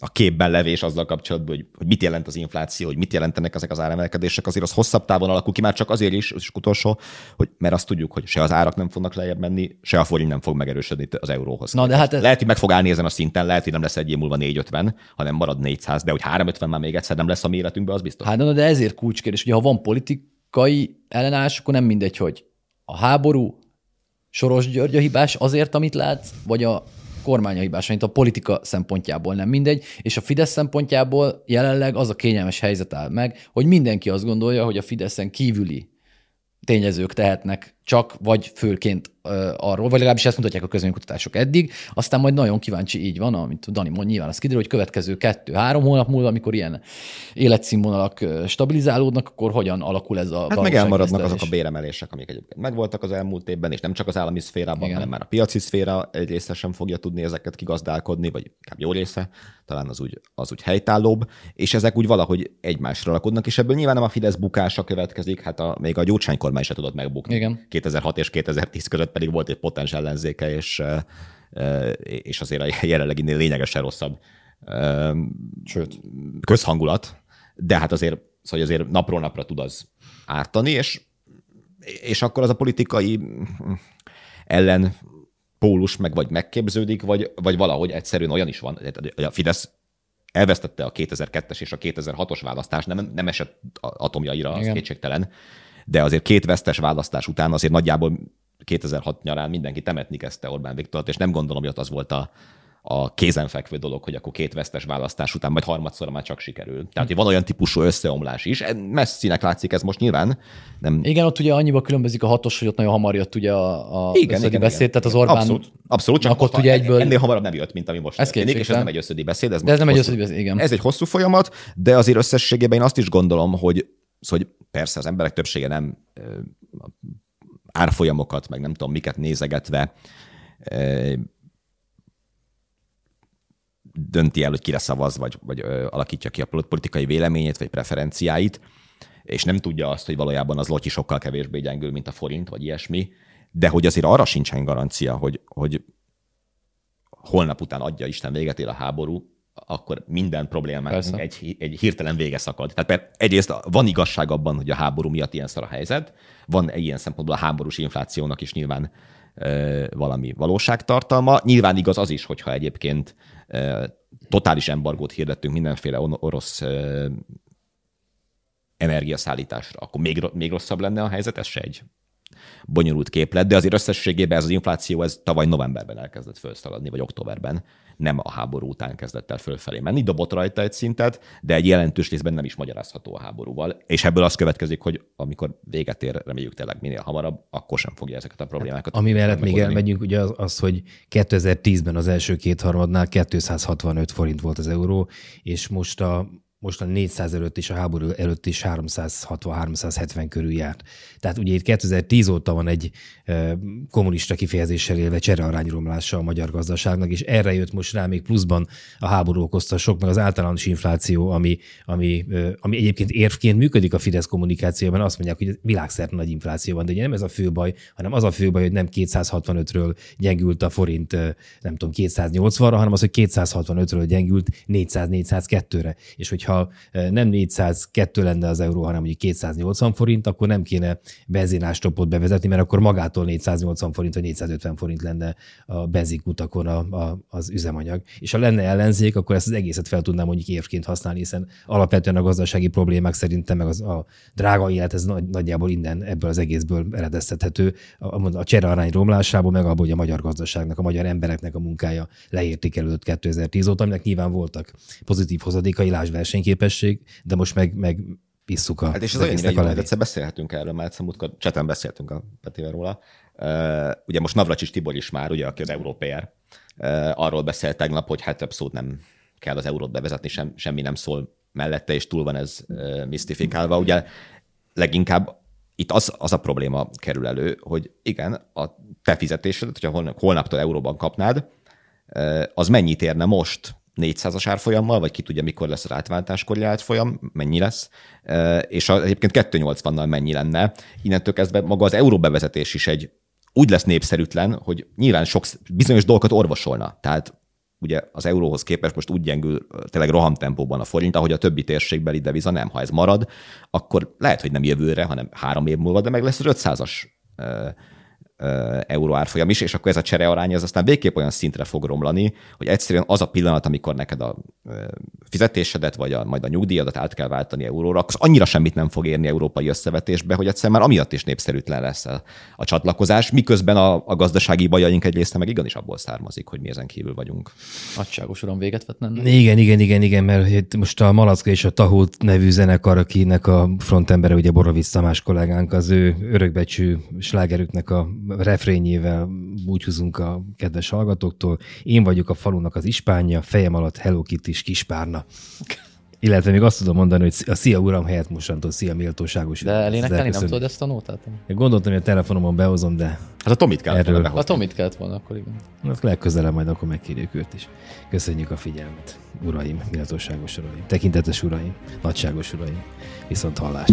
a képben levés azzal kapcsolatban, hogy, hogy mit jelent az infláció, hogy mit jelentenek ezek az áremelkedések, azért az hosszabb távon alakul ki, már csak azért is, és utolsó, hogy mert azt tudjuk, hogy se az árak nem fognak lejjebb menni, se a forint nem fog megerősödni az euróhoz. Na, de hát ez- Lehet, hogy meg fog állni ezen a szinten, lehet, hogy nem lesz egy év múlva 450, hanem marad 400, de hogy 350 már még egyszer nem lesz a mi életünkben, az biztos. Hát na, de ezért kulcskérdés. Ugye, ha van politikai ellenállás, akkor nem mindegy, hogy a háború, Soros György a hibás azért, amit látsz, vagy a kormánya hibás, mint a politika szempontjából nem mindegy, és a Fidesz szempontjából jelenleg az a kényelmes helyzet áll meg, hogy mindenki azt gondolja, hogy a Fideszen kívüli tényezők tehetnek csak vagy főként arról, vagy legalábbis ezt mutatják a közönkutatások eddig, aztán majd nagyon kíváncsi így van, amit Dani mond, nyilván az kiderül, hogy következő kettő-három hónap múlva, amikor ilyen életszínvonalak stabilizálódnak, akkor hogyan alakul ez a Hát meg elmaradnak azok a béremelések, amik egyébként megvoltak az elmúlt évben, és nem csak az állami szférában, Igen. hanem már a piaci szféra egy része sem fogja tudni ezeket kigazdálkodni, vagy inkább jó része, talán az úgy, az úgy helytállóbb, és ezek úgy valahogy egymásra rakodnak, és ebből nyilván nem a Fidesz bukása következik, hát a, még a Gyurcsány kormány se tudott megbukni. Igen. 2006 és 2010 között pedig volt egy potens ellenzéke, és, és azért a jelenleginél lényegesen rosszabb Sőt. közhangulat, de hát azért, szóval azért napról napra tud az ártani, és, és akkor az a politikai ellen pólus meg vagy megképződik, vagy, vagy valahogy egyszerűen olyan is van, hogy a Fidesz elvesztette a 2002-es és a 2006-os választást, nem, nem esett atomjaira, az Igen. kétségtelen, de azért két vesztes választás után azért nagyjából 2006 nyarán mindenki temetni kezdte Orbán Viktort, és nem gondolom, hogy ott az volt a, a kézenfekvő dolog, hogy akkor két vesztes választás után, majd harmadszor már csak sikerül. Tehát, hogy van olyan típusú összeomlás is. Messzinek látszik ez most nyilván. Nem... Igen, ott ugye annyiba különbözik a hatos, hogy ott nagyon hamar jött ugye a, a igen, igen, beszéd, igen. tehát az Orbán... Abszolút, abszolút csak ott ugye egyből... ennél hamarabb nem jött, mint ami most ez történik, és ez nem egy összödi beszéd. Ez, de ez nem egy összödi beszéd, igen. Ez egy hosszú folyamat, de azért összességében én azt is gondolom, hogy, szóval, hogy persze az emberek többsége nem árfolyamokat, meg nem tudom miket nézegetve dönti el, hogy kire szavaz, vagy, vagy alakítja ki a politikai véleményét, vagy preferenciáit, és nem tudja azt, hogy valójában az lotyi sokkal kevésbé gyengül, mint a forint, vagy ilyesmi, de hogy azért arra sincsen garancia, hogy, hogy holnap után adja Isten véget ér a háború, akkor minden problémák egy, egy hirtelen vége szakad. Tehát per, egyrészt van igazság abban, hogy a háború miatt ilyen szar a helyzet, van ilyen szempontból a háborús inflációnak is nyilván ö, valami valóságtartalma. Nyilván igaz az is, hogyha egyébként ö, totális embargót hirdettünk mindenféle orosz ö, energiaszállításra, akkor még, még rosszabb lenne a helyzet, ez se egy bonyolult képlet, de azért összességében ez az infláció ez tavaly novemberben elkezdett felszaladni, vagy októberben, nem a háború után kezdett el fölfelé menni, dobott rajta egy szintet, de egy jelentős részben nem is magyarázható a háborúval. És ebből az következik, hogy amikor véget ér, reméljük tényleg minél hamarabb, akkor sem fogja ezeket a problémákat. Hát, ami mellett még elmegyünk, ugye az, az, hogy 2010-ben az első két harmadnál 265 forint volt az euró, és most a most a 400 előtt és a háború előtt is 360-370 körül járt. Tehát ugye itt 2010 óta van egy kommunista kifejezéssel élve cserearányromlása a magyar gazdaságnak, és erre jött most rá még pluszban a háború okozta sok, meg az általános infláció, ami, ami, ami egyébként érvként működik a Fidesz kommunikációban, azt mondják, hogy világszerte nagy infláció van, de ugye nem ez a fő baj, hanem az a fő baj, hogy nem 265-ről gyengült a forint, nem tudom, 280-ra, hanem az, hogy 265-ről gyengült 400-402-re. És hogy hogyha nem 402 lenne az euró, hanem mondjuk 280 forint, akkor nem kéne benzinástopot bevezetni, mert akkor magától 480 forint vagy 450 forint lenne a benzinkutakon a, a, az üzemanyag. És ha lenne ellenzék, akkor ezt az egészet fel tudnám mondjuk évként használni, hiszen alapvetően a gazdasági problémák szerintem, meg az, a drága élet, ez nagy, nagyjából innen ebből az egészből eredeztethető. A, a csere arány romlásából, meg abból, hogy a magyar gazdaságnak, a magyar embereknek a munkája leértékelődött 2010 óta, aminek nyilván voltak pozitív hozadékai, lásd versenyképesség, de most meg, meg visszuk a Hát és ez olyan hogy hogy egyszer beszélhetünk erről, mert egyszer múltkor cseten beszéltünk a Petivel róla. Uh, ugye most Navracsis Tibor is már, ugye, aki az Európér, uh, arról beszélt tegnap, hogy hát abszolút nem kell az eurót bevezetni, sem, semmi nem szól mellette, és túl van ez uh, misztifikálva. Ugye leginkább itt az, az a probléma kerül elő, hogy igen, a te fizetésed, hogyha holnaptól euróban kapnád, az mennyit érne most 400-as árfolyammal, vagy ki tudja, mikor lesz az átváltáskori árfolyam, mennyi lesz, és egyébként 280-nal mennyi lenne. Innentől kezdve maga az euró bevezetés is egy úgy lesz népszerűtlen, hogy nyilván sok bizonyos dolgokat orvosolna. Tehát ugye az euróhoz képest most úgy gyengül tényleg rohamtempóban a forint, ahogy a többi térségbeli deviza nem. Ha ez marad, akkor lehet, hogy nem jövőre, hanem három év múlva, de meg lesz az 500-as euró árfolyam is, és akkor ez a cserearány az aztán végképp olyan szintre fog romlani, hogy egyszerűen az a pillanat, amikor neked a fizetésedet, vagy a, majd a nyugdíjadat át kell váltani euróra, akkor annyira semmit nem fog érni európai összevetésbe, hogy egyszerűen már amiatt is népszerűtlen lesz a, a csatlakozás, miközben a, a gazdasági bajaink egy része meg igenis abból származik, hogy mi ezen kívül vagyunk. Nagyságos uram, véget vetnem. Igen, igen, igen, igen, mert most a Malacka és a Tahót nevű zenekar, akinek a frontembere ugye Borovic Tamás kollégánk, az ő örökbecsű slágerüknek a refrényével búcsúzunk a kedves hallgatóktól. Én vagyok a falunak az ispánja, fejem alatt Hello Kitty is kispárna. Illetve még azt tudom mondani, hogy a szia uram helyett mostantól szia méltóságos. De elénekelni nem tudod ezt a nótát? Gondoltam, hogy a telefonomon behozom, de Hát a Tomit kell Erről- volna A. Tomit kellett volna akkor, igen. azt legközelebb majd akkor megkérjük őt is. Köszönjük a figyelmet, uraim, méltóságos uraim, tekintetes uraim, nagyságos uraim. Viszont hallást.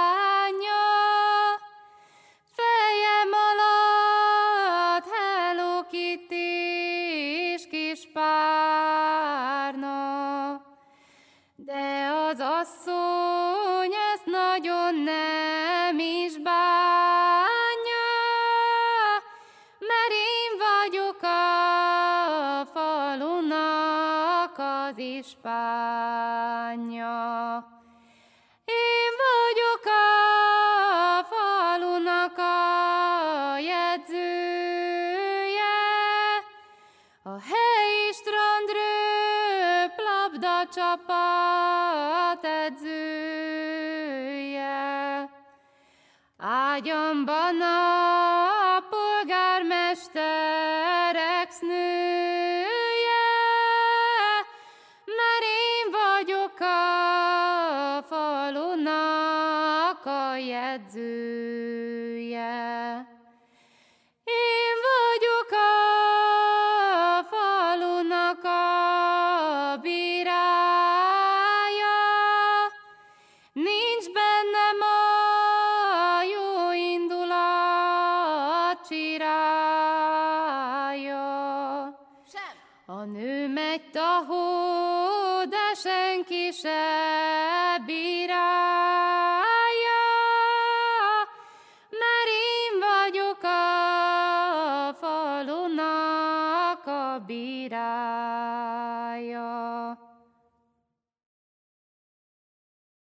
Ágyamban a